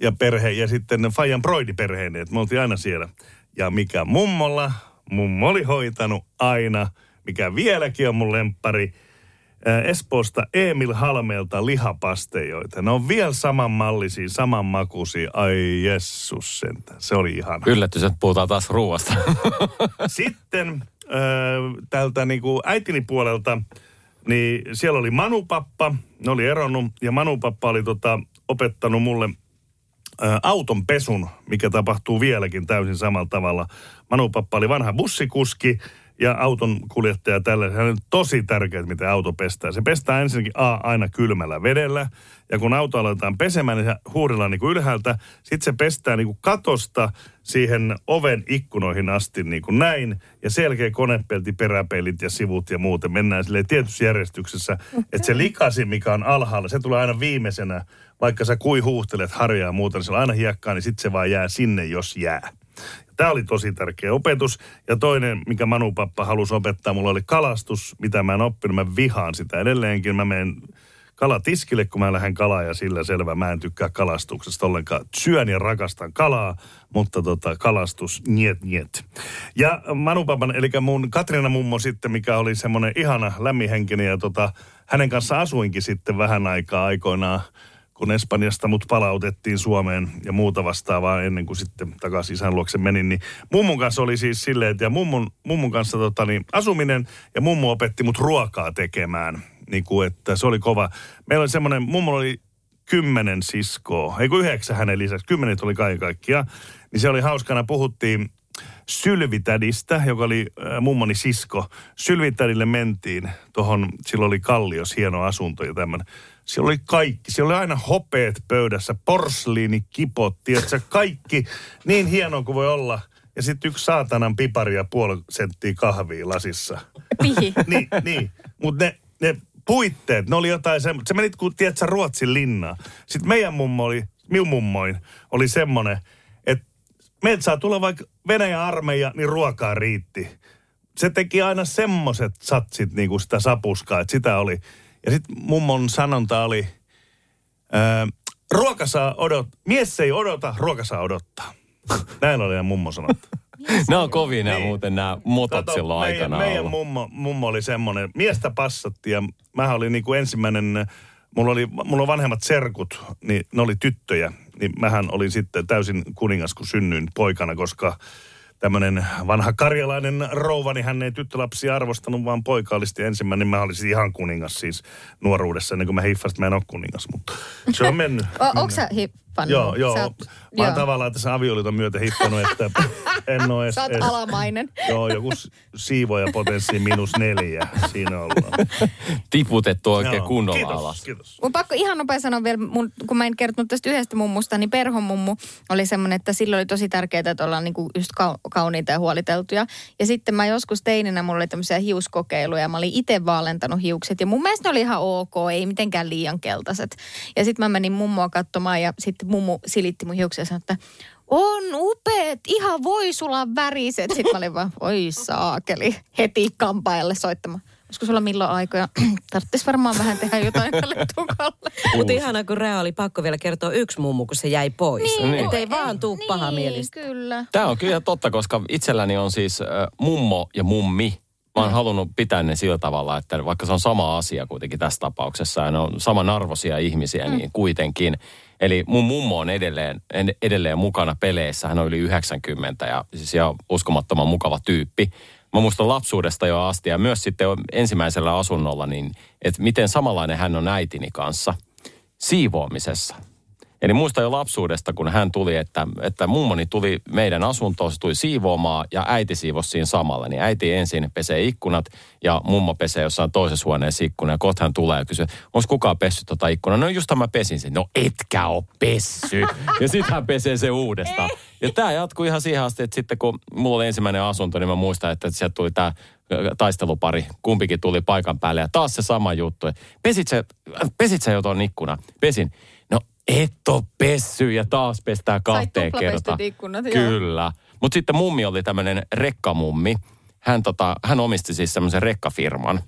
[SPEAKER 7] ja perhe ja sitten Faijan broidiperheen, että me oltiin aina siellä. Ja mikä mummolla, mummo oli hoitanut aina, mikä vieläkin on mun lemppari, Espoosta Emil Halmeelta lihapastejoita. Ne on vielä saman mallisia, saman makuisia. Ai jessus sentä. Se oli ihana.
[SPEAKER 5] Yllätys, että puhutaan taas ruoasta. *laughs*
[SPEAKER 7] Sitten äh, tältä niinku äitini puolelta, niin siellä oli Manupappa, ne oli eronnut, ja Manupappa oli tota, opettanut mulle äh, auton pesun, mikä tapahtuu vieläkin täysin samalla tavalla. Manupappa oli vanha bussikuski ja auton kuljettaja tällä. Hän on tosi tärkeää, miten auto pestää. Se pestää ensinnäkin A, aina kylmällä vedellä. Ja kun auto aletaan pesemään, niin se huurilla niin kuin ylhäältä. Sitten se pestää niin kuin katosta siihen oven ikkunoihin asti niin kuin näin. Ja selkeä konepelti, peräpeilit ja sivut ja muuten. Mennään silleen tietyssä järjestyksessä. Että se likasi, mikä on alhaalla, se tulee aina viimeisenä. Vaikka sä kui huuhtelet harjaa ja muuta, niin se on aina hiekkaa, niin sitten se vaan jää sinne, jos jää. Tämä oli tosi tärkeä opetus. Ja toinen, mikä Manupappa halusi opettaa, mulla oli kalastus, mitä mä en oppinut. Mä vihaan sitä edelleenkin. Mä menen kalatiskille, kun mä lähden kalaa ja sillä selvä. Mä en tykkää kalastuksesta ollenkaan. Syön ja rakastan kalaa, mutta tota, kalastus, niet, niet. Ja Manupapan, eli mun Katriina mummo sitten, mikä oli semmoinen ihana lämmihenkinen ja tota, hänen kanssa asuinkin sitten vähän aikaa aikoinaan kun Espanjasta mut palautettiin Suomeen ja muuta vastaavaa ennen kuin sitten takaisin isän luokse menin, niin mummun kanssa oli siis silleen, ja mummun, mummun kanssa tota, niin, asuminen ja mummu opetti mut ruokaa tekemään. Niin kuin, että se oli kova. Meillä oli semmoinen, mummu oli kymmenen siskoa, ei kun yhdeksän hänen lisäksi, kymmenet oli kaiken kaikkiaan. Niin se oli hauskana, puhuttiin Sylvitädistä, joka oli äh, mummoni sisko. Sylvitädille mentiin tuohon, silloin oli Kallios hieno asunto ja tämmöinen. Siellä oli kaikki, siellä oli aina hopeet pöydässä, porsliini, kipot, tiedätkö, kaikki niin hieno kuin voi olla. Ja sitten yksi saatanan pipari ja puoli senttiä kahvia lasissa.
[SPEAKER 8] Pihi. *laughs*
[SPEAKER 7] niin, niin. Mutta ne, ne puitteet, ne oli jotain semmoista. Se menit kuin, tiedätkö, Ruotsin linnaa. Sitten meidän mummo oli, minun mummoin, oli semmoinen, että meiltä saa tulla vaikka Venäjän armeija, niin ruokaa riitti. Se teki aina semmoiset satsit niin kuin sitä sapuskaa, että sitä oli. Ja sitten mummon sanonta oli, ää, ruoka saa odot, mies ei odota, ruoka saa odottaa. Näin oli ja mummo sanottu.
[SPEAKER 5] Nämä on kovin nämä
[SPEAKER 7] Niin.
[SPEAKER 5] muuten nämä motot
[SPEAKER 7] Kato,
[SPEAKER 5] silloin
[SPEAKER 7] meidän,
[SPEAKER 5] aikana
[SPEAKER 7] meidän
[SPEAKER 5] ollut.
[SPEAKER 7] mummo, mummo oli semmoinen, miestä passatti ja mä olin niin kuin ensimmäinen, mulla, oli, mulla on vanhemmat serkut, niin ne oli tyttöjä. Niin mähän olin sitten täysin kuningas, kun synnyin poikana, koska tämmöinen vanha karjalainen rouva, niin hän ei tyttölapsia arvostanut, vaan poika oli sitten ensimmäinen. Mä olisin ihan kuningas siis nuoruudessa, ennen kuin mä hiffasin, että mä en ole kuningas, mutta se on mennyt.
[SPEAKER 8] O, onko sä hiffannut?
[SPEAKER 7] Joo, joo.
[SPEAKER 8] Sä oot,
[SPEAKER 7] Mä oon
[SPEAKER 8] joo.
[SPEAKER 7] tavallaan tässä avioliiton myötä hiffannut, että en ole edes...
[SPEAKER 8] Sä oot
[SPEAKER 7] edes-
[SPEAKER 8] alamainen.
[SPEAKER 7] Joo, joku siivoja potenssi miinus neljä. Siinä ollaan.
[SPEAKER 5] Tiputettu oikein
[SPEAKER 7] Joo,
[SPEAKER 5] kunnolla
[SPEAKER 7] kiitos,
[SPEAKER 5] alas.
[SPEAKER 7] Kiitos.
[SPEAKER 8] Mun pakko ihan nopea sanoa vielä, mun, kun mä en kertonut tästä yhdestä mummusta, niin Perhon mummu oli semmoinen, että sillä oli tosi tärkeää, että ollaan niinku just kau- kauniita ja huoliteltuja. Ja sitten mä joskus teininä, mulla oli tämmöisiä hiuskokeiluja, mä olin itse vaalentanut hiukset. Ja mun mielestä ne oli ihan ok, ei mitenkään liian keltaiset. Ja sitten mä menin mummoa katsomaan ja sitten mummu silitti mun hiuksia ja sanoi, että on upeat, ihan voisulan väriset. Sitten mä olin vaan, oi saakeli, heti kampaajalle soittamaan. Olisiko sulla milloin aikoja? *clears throat* Tarvitsisi varmaan vähän tehdä jotain tälle *laughs* tukalle.
[SPEAKER 6] Mutta ihana, kun Rea oli pakko vielä kertoa yksi mummu, kun se jäi pois.
[SPEAKER 8] Niin.
[SPEAKER 6] Että ei vaan tuu
[SPEAKER 8] niin,
[SPEAKER 6] paha mielistä.
[SPEAKER 8] kyllä.
[SPEAKER 5] Tämä on kyllä totta, koska itselläni on siis äh, mummo ja mummi. Mä oon
[SPEAKER 8] Mm.
[SPEAKER 5] halunnut pitää ne sillä tavalla, että vaikka se on sama asia kuitenkin tässä tapauksessa ja ne on samanarvoisia ihmisiä,
[SPEAKER 8] Mm.
[SPEAKER 5] niin kuitenkin. Eli mun mummo on edelleen, en- edelleen mukana peleissä. Hän on yli 90 ja siis ihan uskomattoman mukava tyyppi. Mä muistan lapsuudesta jo asti ja myös sitten ensimmäisellä asunnolla, niin että miten samanlainen hän on äitini kanssa siivoamisessa. Eli muista jo lapsuudesta, kun hän tuli, että, että mummoni tuli meidän asuntoon, se tuli siivoamaan ja äiti siivosi siinä samalla. Niin äiti ensin pesee ikkunat ja mummo pesee jossain toisessa huoneessa ikkuna. Ja kohta hän tulee ja kysyy, onko kukaan pessyt tota ikkunaa? No just mä pesin sen. No etkä oo pessy. *laughs* ja sitten hän pesee se uudestaan. Ja tämä jatkuu ihan siihen asti, että sitten kun mulla oli ensimmäinen asunto, niin mä muistan, että sieltä tuli tämä taistelupari, kumpikin tuli paikan päälle ja taas se sama juttu. Pesit sä, pesit sä jo tuon ikkunan? Pesin. Et oo pessy ja taas pestää kahteen kertaan. Kyllä. Mutta sitten mummi oli tämmöinen rekkamummi. Hän, tota, hän omisti siis semmoisen rekkafirman.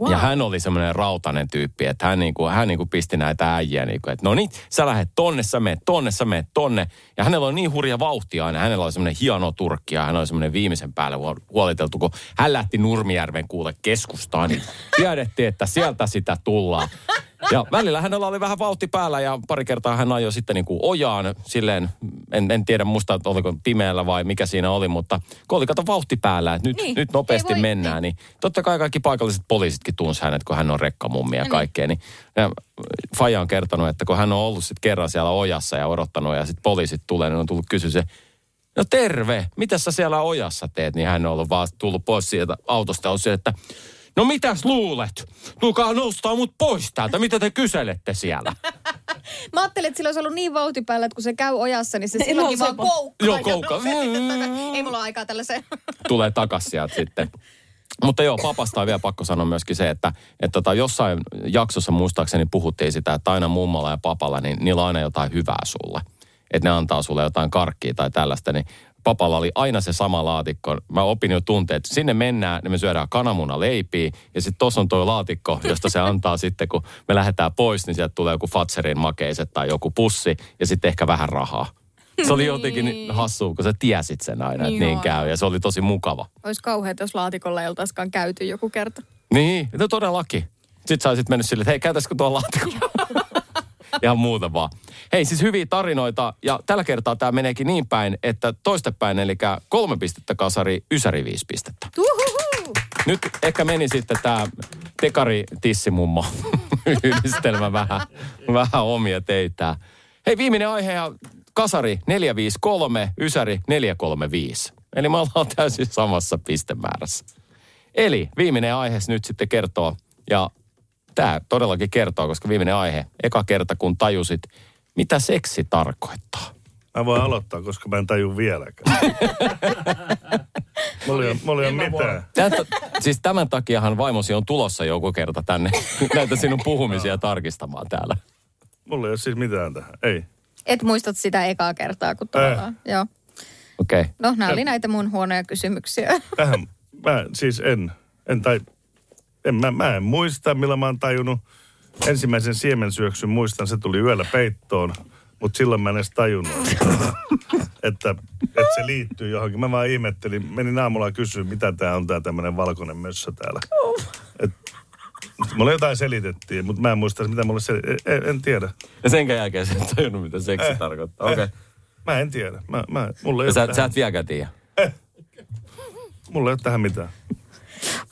[SPEAKER 8] Wow.
[SPEAKER 5] Ja hän oli semmoinen rautainen tyyppi, että hän, niinku, hän niinku pisti näitä äijä, niinku, että no niin, sä lähdet tonne, sä meet tonne, sä meet tonne. Ja hänellä oli niin hurja vauhti aina, hänellä oli semmoinen hieno turkki ja hän oli semmoinen viimeisen päälle huol- huoliteltu, kun hän lähti Nurmijärven kuule keskustaan, niin tiedettiin, että sieltä sitä tullaan. Ja välillä hänellä oli vähän vauhti päällä ja pari kertaa hän ajoi sitten niin kuin ojaan silleen, en, en tiedä musta, että oliko pimeällä vai mikä siinä oli, mutta kun oli kato vauhti päällä, että nyt,
[SPEAKER 8] Niin,
[SPEAKER 5] nyt nopeasti
[SPEAKER 8] voi-
[SPEAKER 5] mennään, niin totta kai kaikki paikalliset poliisitkin tunsi hänet, kun hän on rekkamummi ja kaikkea. Niin, ja Faja on kertonut, että kun hän on ollut sitten kerran siellä ojassa ja odottanut ja sitten poliisit tulee, niin on tullut kysyä se, no terve, mitä sä siellä ojassa teet? Niin hän on ollut vaan tullut pois sieltä autosta ja on se, että no mitäs luulet? Tulkaa nostaa mut pois täältä, mitä te kyselette siellä? *laughs*
[SPEAKER 8] Mä ajattelin, että sillä olisi ollut niin vauhti päällä, että kun se käy ojassa, niin se silloinkin
[SPEAKER 6] nousee
[SPEAKER 8] vaan koukkaa.
[SPEAKER 5] Joo, koukkaa. *laughs*
[SPEAKER 8] Ei mulla aikaa tällaiseen. *laughs*
[SPEAKER 5] tulee takas sieltä sitten. Mutta joo, papasta on vielä pakko sanoa myöskin se, että, että tota, jossain jaksossa muistaakseni puhuttiin sitä, että aina mummalla ja papalla, niin niillä on aina jotain hyvää sulle. Että ne antaa sulle jotain karkkia tai tällaista. Niin papalla oli aina se sama laatikko. Mä opin jo tunteet, että sinne mennään, niin me syödään kananmuna leipiä. Ja sitten tuossa on tuo laatikko, josta se antaa *laughs* sitten, kun me lähdetään pois, niin sieltä tulee joku Fatserin makeiset tai joku pussi. Ja sitten ehkä vähän rahaa. Se oli jotenkin
[SPEAKER 8] Niin.
[SPEAKER 5] hassua, kun sä tiesit sen aina, että
[SPEAKER 8] Niin
[SPEAKER 5] käy. Ja se oli tosi mukava.
[SPEAKER 8] Olisi kauheata, jos laatikolla ei oltaisikaan käyty joku kerta.
[SPEAKER 5] Niin, no todellakin. Sitten sä olisit mennyt silleen, että hei, käytäisikö tuo laatikko? *laughs* Ihan muuta vaan. Hei, siis hyviä tarinoita. Ja tällä kertaa tämä meneekin niin päin, että toistepäin, eli kolme pistettä kasari, ysäri viisi pistettä.
[SPEAKER 8] Uhuhu.
[SPEAKER 5] Nyt ehkä meni sitten tämä tekari tissimummo *laughs* yhdistelmä vähän, vähän omia teitä. Hei, viimeinen aihe ja kasari 453, ysäri 435. Eli me ollaan täysin samassa pistemäärässä. Eli viimeinen aihe nyt sitten kertoo, ja tämä todellakin kertoo, koska viimeinen aihe, eka kerta kun tajusit, mitä seksi tarkoittaa.
[SPEAKER 7] Mä voin aloittaa, koska mä en taju vieläkään. *laughs* mulla ei ole, mulla ei ole mitään.
[SPEAKER 5] Tätä, siis tämän takiahan vaimosi on tulossa joku kerta tänne *laughs* näitä sinun puhumisia tarkistamaan täällä.
[SPEAKER 7] Mulla ei ole siis mitään tähän. Ei.
[SPEAKER 8] Et muistat sitä ekaa kertaa, kun tavallaan. Joo.
[SPEAKER 5] Okei. Okay.
[SPEAKER 8] No, nämä oli näitä mun huonoja kysymyksiä.
[SPEAKER 7] Tähän, mä siis en, en tai, en, mä, mä en muista, milloin mä oon tajunnut. Ensimmäisen siemensyöksyn muistan, se tuli yöllä peittoon, mutta silloin mä en edes tajunnut, että, että se liittyy johonkin. Mä vaan ihmettelin, menin aamulla kysyä, mitä tää on tää tämmönen valkoinen mössö täällä. Et, mulle jotain selitettiin, mutta mä en muista, mitä mulle sel... en, en tiedä.
[SPEAKER 5] Ja sen jälkeen sä et tajunnut, mitä seksi
[SPEAKER 7] Eh,
[SPEAKER 5] tarkoittaa. Okei.
[SPEAKER 7] eh. Mä en tiedä. Mä, mä, mulla, ei
[SPEAKER 5] sä,
[SPEAKER 7] tähän,
[SPEAKER 5] sä et vieläkään tiedä.
[SPEAKER 7] mulla ei ole tähän mitään.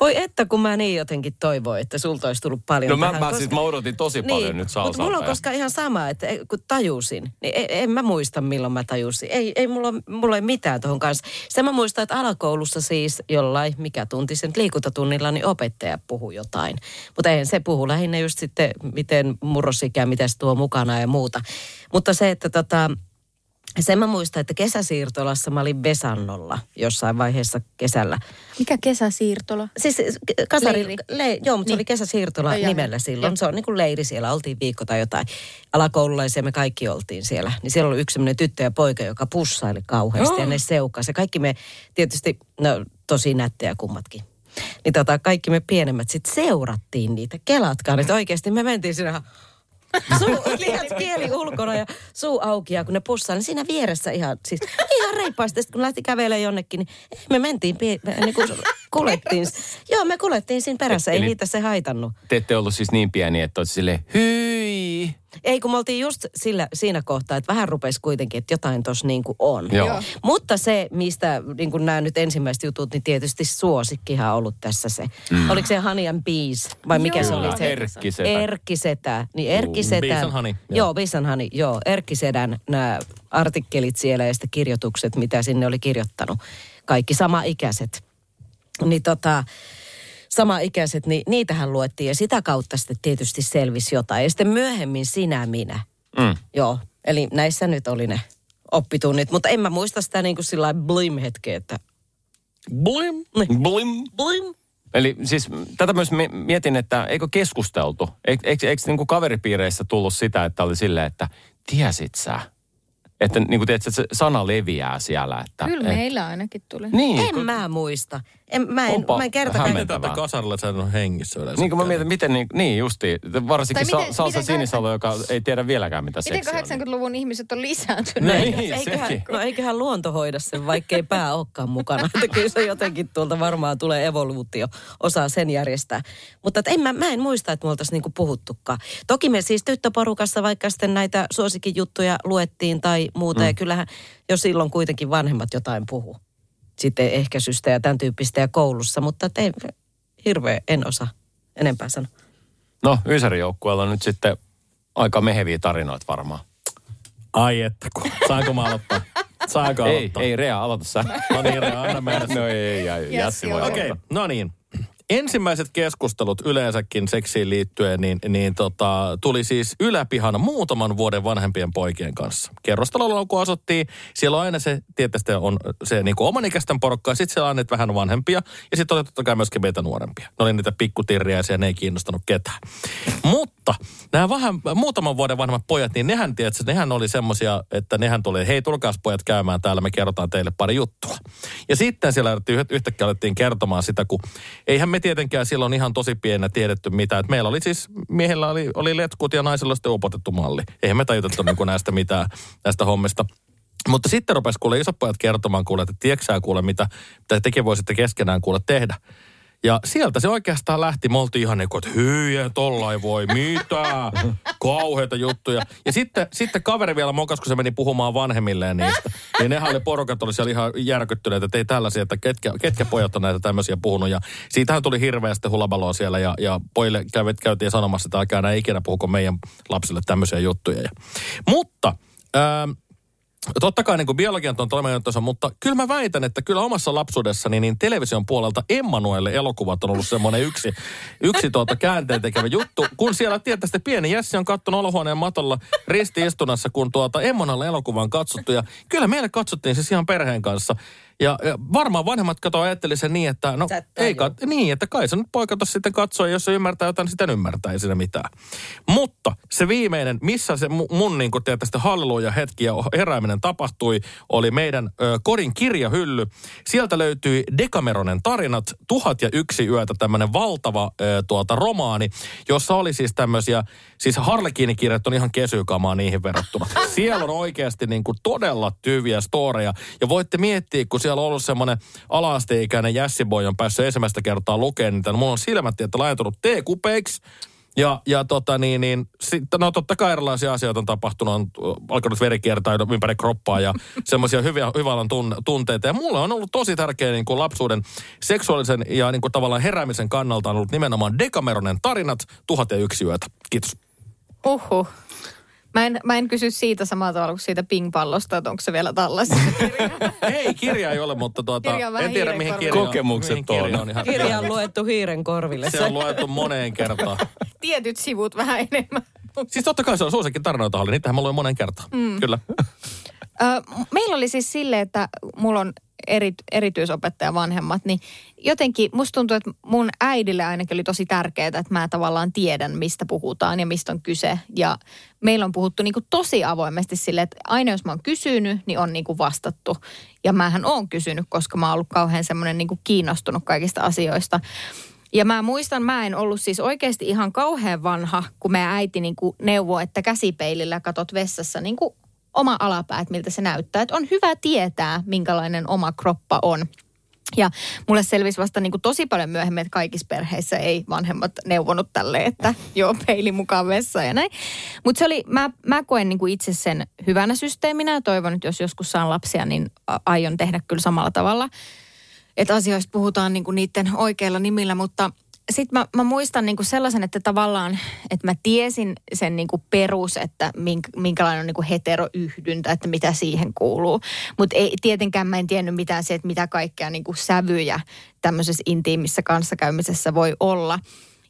[SPEAKER 6] Voi että, kun mä niin jotenkin toivoin, että sulta olisi tullut paljon
[SPEAKER 5] No mä,
[SPEAKER 6] tähän,
[SPEAKER 5] mä,
[SPEAKER 6] koska-
[SPEAKER 5] siis mä odotin tosi paljon nyt
[SPEAKER 6] Mutta mulla on
[SPEAKER 5] salsalta.
[SPEAKER 6] koska ihan sama, että kun tajusin, niin en, en mä muista milloin mä tajusin. Ei, ei mulla, mulla ei mitään tuohon kanssa. Se mä muistan, että alakoulussa siis jollain, mikä tunti sen liikuntatunnilla, niin opettaja puhui jotain. Mutta eihän se puhu lähinnä just sitten, miten murrosikä, mitä se tuo mukana ja muuta. Mutta se, että tota, sen mä muistan, että kesäsiirtolassa mä olin Besannolla jossain vaiheessa kesällä.
[SPEAKER 8] Mikä kesäsiirtola?
[SPEAKER 6] Siis kasari,
[SPEAKER 8] Leiri.
[SPEAKER 6] le, joo, mutta se
[SPEAKER 8] Niin.
[SPEAKER 6] oli kesäsiirtola
[SPEAKER 8] Ai jaa,
[SPEAKER 6] nimellä silloin.
[SPEAKER 8] Joo.
[SPEAKER 6] Se on niin kuin leiri siellä, oltiin viikko tai jotain. Alakoululaisia me kaikki oltiin siellä. Niin siellä oli yksi sellainen tyttö ja poika, joka pussaili kauheasti ja ne seukasi. Ja kaikki me tietysti, no tosi nättejä kummatkin. Niin tota, kaikki me pienemmät sitten seurattiin niitä. Kelatkaan, että oikeasti me mentiin ihan Suu, lihat kieli ulkona ja suu auki ja kun ne pussaa, niin siinä vieressä ihan, siis ihan reippaasti. Sitten kun lähti kävelemään jonnekin, niin me mentiin, niin kuin kulettiin. Joo, me kulettiin siinä perässä, ei
[SPEAKER 5] Eli-
[SPEAKER 6] niitä se haitannut.
[SPEAKER 5] Te ette ollut siis niin pieni, että olet silleen, hyi.
[SPEAKER 6] Ei, kun me oltiin just sillä, siinä kohtaa, että vähän rupesi kuitenkin, että jotain tuossa niin kuin on.
[SPEAKER 5] Joo. Joo.
[SPEAKER 6] Mutta se, mistä niin kuin nämä nyt ensimmäiset jutut, niin tietysti suosikkihan on ollut tässä se. Mm. Oliko se Honey and Bees vai mikä se
[SPEAKER 5] Kyllä,
[SPEAKER 6] oli se?
[SPEAKER 5] Erkkisetä.
[SPEAKER 6] Erkkisetä. Niin Erkkisetän.
[SPEAKER 4] Bees and Honey, joo.
[SPEAKER 6] Joo, Bees and Honey, joo. Erkkisedän nämä artikkelit siellä ja sitten kirjoitukset, mitä sinne oli kirjoittanut. Kaikki sama-ikäiset. Niin tota, sama-ikäiset, niin niitähän luettiin ja sitä kautta sitten tietysti selvisi jotain. Ja sitten myöhemmin sinä minä.
[SPEAKER 5] Mm.
[SPEAKER 6] Joo, eli näissä nyt oli ne oppitunnit, mutta en mä muista sitä niin kuin sillä blim-hetkeä, että
[SPEAKER 4] Blim.
[SPEAKER 5] Blim.
[SPEAKER 6] blim.
[SPEAKER 5] Eli siis tätä myös mi- mietin, että eikö keskusteltu? Eikö, eikö, eikö niin kuin kaveripiireissä tullut sitä, että oli silleen, että tiesit sä? Että niin kuin tiedät, että se sana leviää siellä. Että,
[SPEAKER 8] Kyllä
[SPEAKER 5] et,
[SPEAKER 8] meillä ainakin tuli.
[SPEAKER 5] Niin,
[SPEAKER 6] En
[SPEAKER 5] kun-
[SPEAKER 6] mä muista. En, mä en,
[SPEAKER 5] Onpa
[SPEAKER 6] mä en kerta
[SPEAKER 5] hämmentävää.
[SPEAKER 4] Miten tätä kasarilla on hengissä yleensä?
[SPEAKER 5] Niin kuin mä mietin, miten niin, niin justi, varsinkin
[SPEAKER 8] Tai
[SPEAKER 5] sa,
[SPEAKER 8] miten-
[SPEAKER 5] Salsa
[SPEAKER 8] miten
[SPEAKER 5] Sinisalo, joka ei tiedä vieläkään mitä
[SPEAKER 8] Miten
[SPEAKER 5] seksiä on.
[SPEAKER 8] 80-luvun ihmiset on lisääntyneet?
[SPEAKER 5] Niin,
[SPEAKER 6] eiköhän,
[SPEAKER 5] sekin.
[SPEAKER 6] no eiköhän luonto hoida sen, vaikkei pää olekaan mukana. Että kyllä se jotenkin tuolta varmaan tulee evoluutio, osaa sen järjestää. Mutta en mä, mä en muista, että me oltaisiin niinku puhuttukaan. Toki me siis tyttöporukassa vaikka sitten näitä suosikkijuttuja luettiin tai muuta. Mm. Ja kyllähän jo silloin kuitenkin vanhemmat jotain puhu. Sitten ehkäisystä ja tämän tyyppistä ja koulussa. Mutta et ei, hirveä, en osaa enempää sanoa.
[SPEAKER 5] No, Ysäri-joukkueella on nyt sitten aika meheviä tarinoita varmaan.
[SPEAKER 4] Ai että, kun. saanko mä aloittaa? Saanko
[SPEAKER 5] Ei,
[SPEAKER 4] aloittaa?
[SPEAKER 5] ei Rea, aloita sä.
[SPEAKER 4] No niin, Rea, anna mennä. *laughs*
[SPEAKER 5] No ei, ei, ei Jassi voi
[SPEAKER 8] joo.
[SPEAKER 4] Okei,
[SPEAKER 5] aloittaa.
[SPEAKER 4] no niin. Ensimmäiset keskustelut yleensäkin seksiin liittyen niin, niin tota, tuli siis yläpihana muutaman vuoden vanhempien poikien kanssa. Kerrostalolla kun asuttiin, siellä on aina se, tietysti on se niin kuin omanikäisten porukka, ja sitten siellä on vähän vanhempia, ja sitten oli totta kai myöskin meitä nuorempia. Ne oli niitä pikkutirriäisiä, ne ei kiinnostanut ketään. Mutta nämä vähän, muutaman vuoden vanhemmat pojat, niin nehän, tiedätkö, nehän oli semmosia, että nehän tuli, hei tulkaas pojat käymään täällä, me kerrotaan teille pari juttua. Ja sitten siellä yhtäkkiä alettiin kertomaan sitä, kun eihän me tietenkään silloin ihan tosi pienä tiedetty mitä. Et meillä oli siis, miehillä oli, oli letkut ja naisilla sitten upotettu malli. Eihän me tajutettu niin kuin *laughs* näistä mitään, näistä hommista. Mutta sitten rupesi kuule isot pojat kertomaan kuule, että tieksää kuule, mitä, mitä tekin voisitte keskenään kuule tehdä. Ja sieltä se oikeastaan lähti. Me oltiin ihan niin kuin, että hyi, ei voi mitä. Kauheita juttuja. Ja sitten, sitten kaveri vielä mokas, kun se meni puhumaan vanhemmilleen niistä. Niin nehän oli porukat, oli siellä ihan järkyttyneet, että ei tällaisia, että ketkä, ketkä pojat on näitä tämmöisiä puhunut. Ja siitähän tuli hirveästi hulabaloa siellä ja, ja pojille käyvät, käytiin sanomassa, että älkää ikinä puhuko meidän lapsille tämmöisiä juttuja. Ja, mutta... Ähm, Totta kai niin biologian on toimintansa, mutta kyllä mä väitän, että kyllä omassa lapsuudessani niin television puolelta Emmanuelle elokuvat on ollut semmoinen yksi, yksi tuota käänteen tekevä juttu. Kun siellä tietysti pieni Jessi on kattonut olohuoneen matolla ristiistunassa, kun tuota Emmanuelle elokuvan katsottu. Ja kyllä meille katsottiin siis ihan perheen kanssa. Ja, ja varmaan vanhemmat kato ajatteli sen niin, että no ei kat, niin, että kai se nyt poika tossa sitten katsoo, ja jos se ymmärtää jotain, niin sitten ymmärtää, ei siinä mitään. Mutta se viimeinen, missä se mu- mun niin kuin tietysti halleluja hetki ja herääminen tapahtui, oli meidän ö, kodin kirjahylly. Sieltä löytyi Dekameronen tarinat, tuhat ja yksi yötä, tämmöinen valtava ö, tuota romaani, jossa oli siis tämmöisiä, siis Harlekiinikirjat on ihan kesykamaa niihin verrattuna. *laughs* Siellä on oikeasti niin kuin todella tyviä storeja, ja voitte miettiä, kun siellä on ollut semmoinen ala-asteikäinen jässiboi on päässyt ensimmäistä kertaa lukemaan niitä, niin mulla on silmät tietä laajentunut T-kupeiksi, ja, ja tota niin, niin sitten, no totta kai erilaisia asioita on tapahtunut, on alkanut verikiertää ympäri kroppaa ja *laughs* semmoisia hyviä, hyvän tun, tunteita. Ja mulle on ollut tosi tärkeä niin kuin lapsuuden seksuaalisen ja niin kuin tavallaan heräämisen kannalta on ollut nimenomaan Dekameronen tarinat, tuhat ja yksi yötä. Kiitos.
[SPEAKER 8] Uhuh. Mä en, mä en kysy siitä samalla tavalla kuin siitä ping-pallosta, että onko se vielä tallessa. *laughs*
[SPEAKER 4] Ei, kirja ei ole, mutta tuota,
[SPEAKER 8] Kirja
[SPEAKER 4] en tiedä mihin kirja on.
[SPEAKER 5] Kokemukset
[SPEAKER 4] mihin kirja
[SPEAKER 5] on.
[SPEAKER 4] on ihan,
[SPEAKER 6] Kirja on luettu hiiren korville.
[SPEAKER 4] Se on luettu moneen kertaan. *laughs*
[SPEAKER 8] Tietyt sivut vähän enemmän.
[SPEAKER 4] Siis totta kai se on suosikin tarinoita, oli. Niitähän mä luin moneen kertaan. Mm. Kyllä.
[SPEAKER 8] Ö, meillä oli siis sille, että mulla on eri, erityisopettaja vanhemmat, niin jotenkin musta tuntuu, että mun äidille ainakin oli tosi tärkeää, että mä tavallaan tiedän, mistä puhutaan ja mistä on kyse. Ja meillä on puhuttu niin kuin tosi avoimesti sille, että aina jos mä oon kysynyt, niin on niin kuin vastattu. Ja mähän oon kysynyt, koska mä oon ollut kauhean semmoinen niin kuin kiinnostunut kaikista asioista. Ja mä muistan, mä en ollut siis oikeasti ihan kauhean vanha, kun meidän äiti niin kuin neuvoi, että käsipeilillä katot vessassa niin kuin oma alapää, että miltä se näyttää. Että on hyvä tietää, minkälainen oma kroppa on. Ja mulle selvisi vasta niin kuin tosi paljon myöhemmin, että kaikissa perheissä ei vanhemmat neuvonut tälle, että *laughs* joo, peili mukaan vessaan ja näin. Mutta se oli, mä, mä koen niin kuin itse sen hyvänä systeeminä ja toivon, että jos joskus saan lapsia, niin aion tehdä kyllä samalla tavalla. Että asioista puhutaan niin kuin niiden oikeilla nimillä, mutta sitten mä, mä muistan niin kuin sellaisen, että tavallaan, että mä tiesin sen niin kuin perus, että mink, minkälainen on niin kuin heteroyhdyntä, että mitä siihen kuuluu. Mutta tietenkään mä en tiennyt mitään se, että mitä kaikkea niin kuin sävyjä tämmöisessä intiimissä kanssakäymisessä voi olla.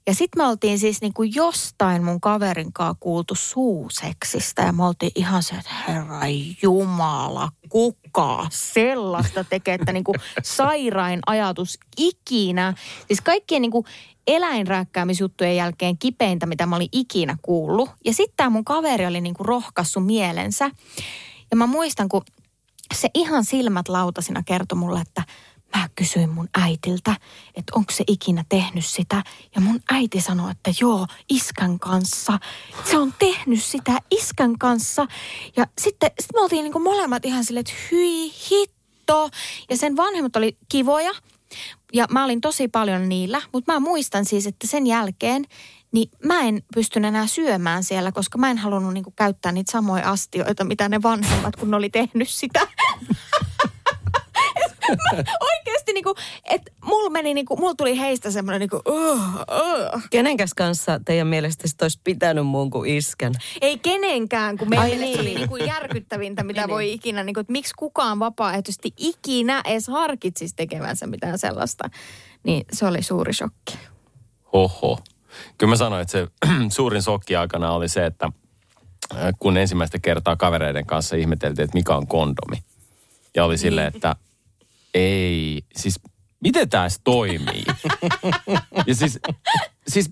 [SPEAKER 8] Ja sitten me oltiin siis niin kuin jostain mun kaverin kanssa kuultu suuseksistä ja me oltiin ihan se, että herra jumala, kuka sellaista tekee, että niin kuin sairain ajatus ikinä. Siis kaikkien niin kuin eläinrääkkäämisjuttujen jälkeen kipeintä, mitä mä olin ikinä kuullut. Ja sitten tämä mun kaveri oli niin kuin mielensä. Ja mä muistan, kun se ihan silmät lautasina kertoi mulle, että mä kysyin mun äitiltä, että onko se ikinä tehnyt sitä. Ja mun äiti sanoi, että joo, iskän kanssa. Se on tehnyt sitä iskän kanssa. Ja sitten sit me oltiin niinku molemmat ihan silleen, että hyi hitto. Ja sen vanhemmat oli kivoja. Ja mä olin tosi paljon niillä, mutta mä muistan siis, että sen jälkeen niin mä en pystynyt enää syömään siellä, koska mä en halunnut niinku käyttää niitä samoja astioita, mitä ne vanhemmat, kun ne oli tehnyt sitä. *laughs* *laughs* Oikeasti niinku, että mulla meni niinku, mulla tuli heistä semmoinen niinku, uh, uh.
[SPEAKER 6] Kenenkäs kanssa teidän mielestä sit olisi pitänyt muun kuin iskän?
[SPEAKER 8] Ei kenenkään, kun meidän
[SPEAKER 6] niin.
[SPEAKER 8] oli niinku järkyttävintä, mitä *laughs*
[SPEAKER 6] Niin,
[SPEAKER 8] voi ikinä, niinku, että miksi kukaan vapaaehtoisesti ikinä edes harkitsisi tekevänsä mitään sellaista. Niin se oli suuri shokki.
[SPEAKER 5] Oho. Kyllä mä sanoin, että se *clears throat* suurin sokki aikana oli se, että äh, kun ensimmäistä kertaa kavereiden kanssa ihmeteltiin, että mikä on kondomi. Ja oli silleen, että ei, siis miten tämä toimii? ja siis, siis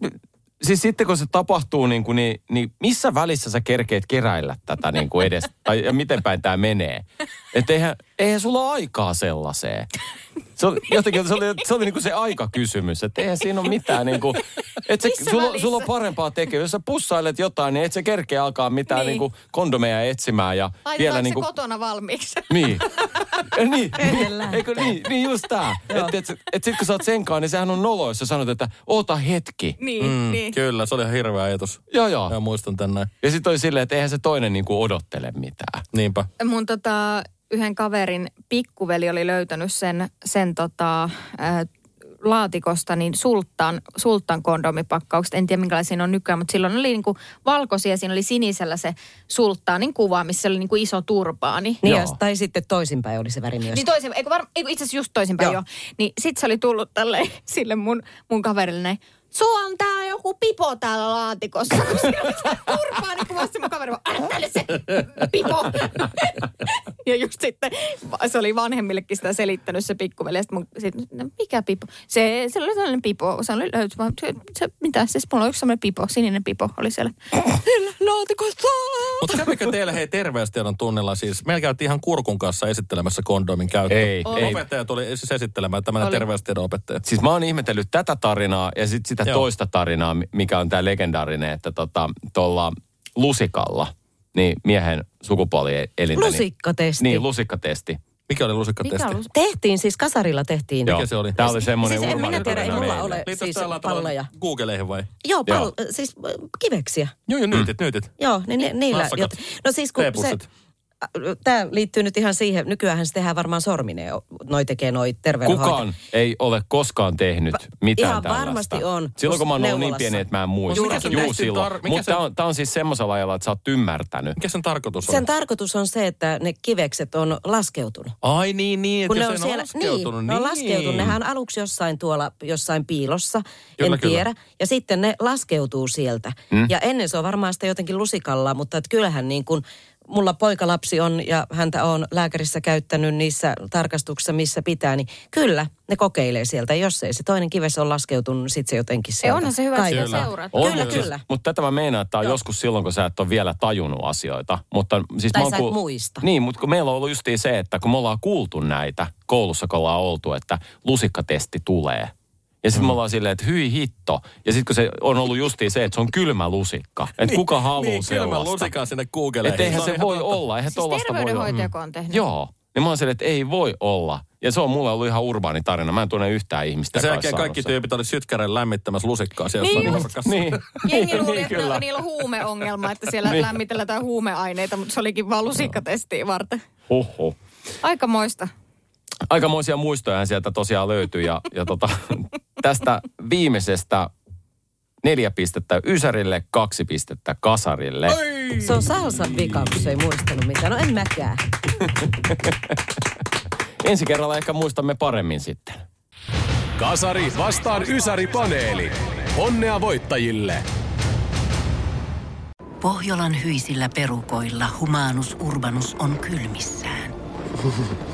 [SPEAKER 5] siis sitten kun se tapahtuu, niin, kuin, niin, niin missä välissä sä kerkeet keräillä tätä niin kuin edes? tai ja miten päin tämä menee? Että eihän, eihän sulla ole aikaa sellaiseen. Se oli, jotenkin, se oli, se oli niin kuin se aikakysymys, että eihän siinä ole mitään niin kuin, että se, sulla, sulla on parempaa tekemään. Jos sä pussailet jotain, niin et se kerkeä alkaa mitään niin.
[SPEAKER 8] Niin.
[SPEAKER 5] Niin kuin kondomeja etsimään ja
[SPEAKER 8] Laitetaanko
[SPEAKER 5] vielä
[SPEAKER 8] se
[SPEAKER 5] niin kuin,
[SPEAKER 8] kotona valmiiksi?
[SPEAKER 5] niin. *laughs* Eh, niin, niin, eikö niin, niin just tää. Että et, et sit kun sä oot senkaan, niin sehän on nolo, jos sä sanot, että oota hetki.
[SPEAKER 8] niin,
[SPEAKER 4] Mm,
[SPEAKER 8] niin.
[SPEAKER 4] Kyllä, se oli ihan hirveä ajatus.
[SPEAKER 5] Joo, joo.
[SPEAKER 4] Ja muistan tän näin.
[SPEAKER 5] Ja sitten oli silleen, että eihän se toinen niinku odottele mitään.
[SPEAKER 4] Niinpä.
[SPEAKER 8] Mun tota, yhden kaverin pikkuveli oli löytänyt sen, sen tota, ää, laatikosta niin sulttaan, sulttaan kondomipakkaukset. En tiedä minkälaisia ne on nykyään, mutta silloin oli niinku valkoisia. Siinä oli sinisellä se sulttaanin kuva, missä oli niinku iso turbaani.
[SPEAKER 6] Niin,
[SPEAKER 5] Joo.
[SPEAKER 6] ja, tai sitten toisinpäin oli se väri myös.
[SPEAKER 8] Niin toisin, eikö, var, eikö itse asiassa just toisinpäin
[SPEAKER 6] Joo.
[SPEAKER 8] jo. Niin sit se oli tullut tälle *laughs* sille mun, mun kaverille näin. Sulla on tää joku pipo täällä laatikossa. Turpaa, niin kuvasi mun kaveri, tänne se pipo. *laughs* ja just sitten se oli vanhemmillekin sitä selittänyt se pikkuveli. Ja sit mun, sit, no, mikä pipo? Se, se oli sellainen pipo. Se oli löyty, vaan, se, se, mitä? Siis mulla on yksi sellainen pipo, sininen pipo oli siellä. *laughs* Laatikossa.
[SPEAKER 4] Mutta kävikö teillä hei terveystiedon tunnella siis? Meillä käytiin ihan kurkun kanssa esittelemässä kondomin käyttöä.
[SPEAKER 5] Ei, ei.
[SPEAKER 4] Opettaja tuli siis esittelemään, tämmöinen
[SPEAKER 8] Oli.
[SPEAKER 4] terveystiedon opettaja.
[SPEAKER 5] Siis mä oon ihmetellyt tätä tarinaa ja sitten sitä
[SPEAKER 4] Joo.
[SPEAKER 5] toista tarinaa, mi- mikä on tämä legendaarinen, että tota, tuolla lusikalla, niin miehen sukupuolielintä.
[SPEAKER 6] Lusikkatesti.
[SPEAKER 5] Niin, lusikkatesti.
[SPEAKER 4] Mikä oli lusikkatesti?
[SPEAKER 8] Mikä oli?
[SPEAKER 6] Tehtiin siis, kasarilla tehtiin.
[SPEAKER 5] Joo.
[SPEAKER 4] se oli?
[SPEAKER 5] Tämä oli semmoinen
[SPEAKER 6] Siis en minä tiedä, ei mulla ole siis palloja.
[SPEAKER 4] Googleihin vai?
[SPEAKER 6] Joo, pal-
[SPEAKER 5] Joo.
[SPEAKER 6] siis äh, kiveksiä.
[SPEAKER 4] Joo, joo, nyytit, nyytit.
[SPEAKER 6] Joo, niin ni, niillä.
[SPEAKER 4] Nassakat.
[SPEAKER 6] Jot, no siis kun se,
[SPEAKER 4] P-pussit.
[SPEAKER 6] Tämä liittyy nyt ihan siihen, nykyään se tehdään varmaan sormineen, noi tekee noi terveydenhoito.
[SPEAKER 5] Kukaan ei ole koskaan tehnyt mitään
[SPEAKER 6] ihan
[SPEAKER 5] tällaista.
[SPEAKER 6] varmasti on.
[SPEAKER 5] Silloin kun mä oon ollut niin pieni, että mä en muista.
[SPEAKER 4] Mikä sen
[SPEAKER 5] Juu,
[SPEAKER 4] testin
[SPEAKER 5] silloin.
[SPEAKER 4] tar-
[SPEAKER 5] Mutta
[SPEAKER 4] sen-
[SPEAKER 5] tämä on, on siis semmoisella ajalla, että sä oot ymmärtänyt.
[SPEAKER 4] Mikä sen tarkoitus on?
[SPEAKER 6] Sen tarkoitus on se, että ne kivekset on laskeutunut.
[SPEAKER 4] Ai niin, niin, että
[SPEAKER 6] Kun ne on siellä,
[SPEAKER 4] laskeutunut.
[SPEAKER 6] niin, ne on laskeutunut. Nehän on aluksi jossain tuolla, jossain piilossa,
[SPEAKER 4] Kyllä,
[SPEAKER 6] en
[SPEAKER 4] kyllä.
[SPEAKER 6] tiedä. Ja sitten ne laskeutuu sieltä.
[SPEAKER 5] Mm.
[SPEAKER 6] Ja ennen se on varmaan sitä jotenkin lusikalla, mutta että kyllähän niin kuin, mulla poikalapsi on ja häntä on lääkärissä käyttänyt niissä tarkastuksissa, missä pitää, niin kyllä ne kokeilee sieltä. Jos ei se toinen kives ole laskeutunut, niin sitten se jotenkin
[SPEAKER 8] Ei,
[SPEAKER 6] sieltä
[SPEAKER 8] onhan se hyvä, että
[SPEAKER 6] kaivetaan.
[SPEAKER 8] seurata.
[SPEAKER 5] On,
[SPEAKER 6] Kyllä,
[SPEAKER 5] mutta
[SPEAKER 6] kyllä.
[SPEAKER 5] Mutta tätä mä meinaan, että on joskus silloin, kun sä et ole vielä tajunnut asioita. Mutta siis
[SPEAKER 6] Tai
[SPEAKER 5] mä
[SPEAKER 6] sä
[SPEAKER 5] kuul-
[SPEAKER 6] muista.
[SPEAKER 5] Niin, mutta kun meillä on ollut justiin se, että kun me ollaan kuultu näitä koulussa, kun ollaan oltu, että lusikkatesti tulee. Ja sitten mm. me ollaan silleen, että hyi hitto. Ja sitten kun se on ollut justiin se, että se on kylmä lusikka. Että kuka haluaa
[SPEAKER 4] niin,
[SPEAKER 5] sellaista.
[SPEAKER 4] lusikan sinne Googleihin.
[SPEAKER 5] Että eihän se
[SPEAKER 4] ihan
[SPEAKER 5] voi
[SPEAKER 4] totta.
[SPEAKER 5] olla. Eihän
[SPEAKER 8] Siis
[SPEAKER 5] tollasta voi olla.
[SPEAKER 8] terveydenhoitajako on tehnyt?
[SPEAKER 5] Joo. Niin mä oon silleen, että ei voi olla. Ja se on mulle ollut ihan urbaani tarina. Mä en tunne yhtään ihmistä.
[SPEAKER 4] Ja sen jälkeen kaikki
[SPEAKER 5] sen.
[SPEAKER 4] tyypit oli sytkären lämmittämässä lusikkaa siellä
[SPEAKER 8] Niin
[SPEAKER 4] jossain.
[SPEAKER 5] Niin. *laughs*
[SPEAKER 8] Jengi luuli,
[SPEAKER 5] niin,
[SPEAKER 8] että
[SPEAKER 5] kyllä.
[SPEAKER 8] niillä on huumeongelma, että siellä
[SPEAKER 5] Niin.
[SPEAKER 8] lämmitellään jotain huumeaineita, mutta se olikin vaan lusikkatestiä varten.
[SPEAKER 5] Huhhuh.
[SPEAKER 8] Aika moista.
[SPEAKER 5] aikamoisia muistoja sieltä tosiaan löytyy. Ja, ja tota, *laughs* tästä viimeisestä neljä pistettä Ysärille, kaksi pistettä Kasarille.
[SPEAKER 6] Se on salsan vika, kun se ei muistanut mitään. No en mäkään. *laughs*
[SPEAKER 5] Ensi kerralla ehkä muistamme paremmin sitten.
[SPEAKER 10] Kasari vastaan Ysäri-paneeli. Onnea voittajille!
[SPEAKER 1] Pohjolan hyisillä perukoilla humanus urbanus on kylmissään. *laughs*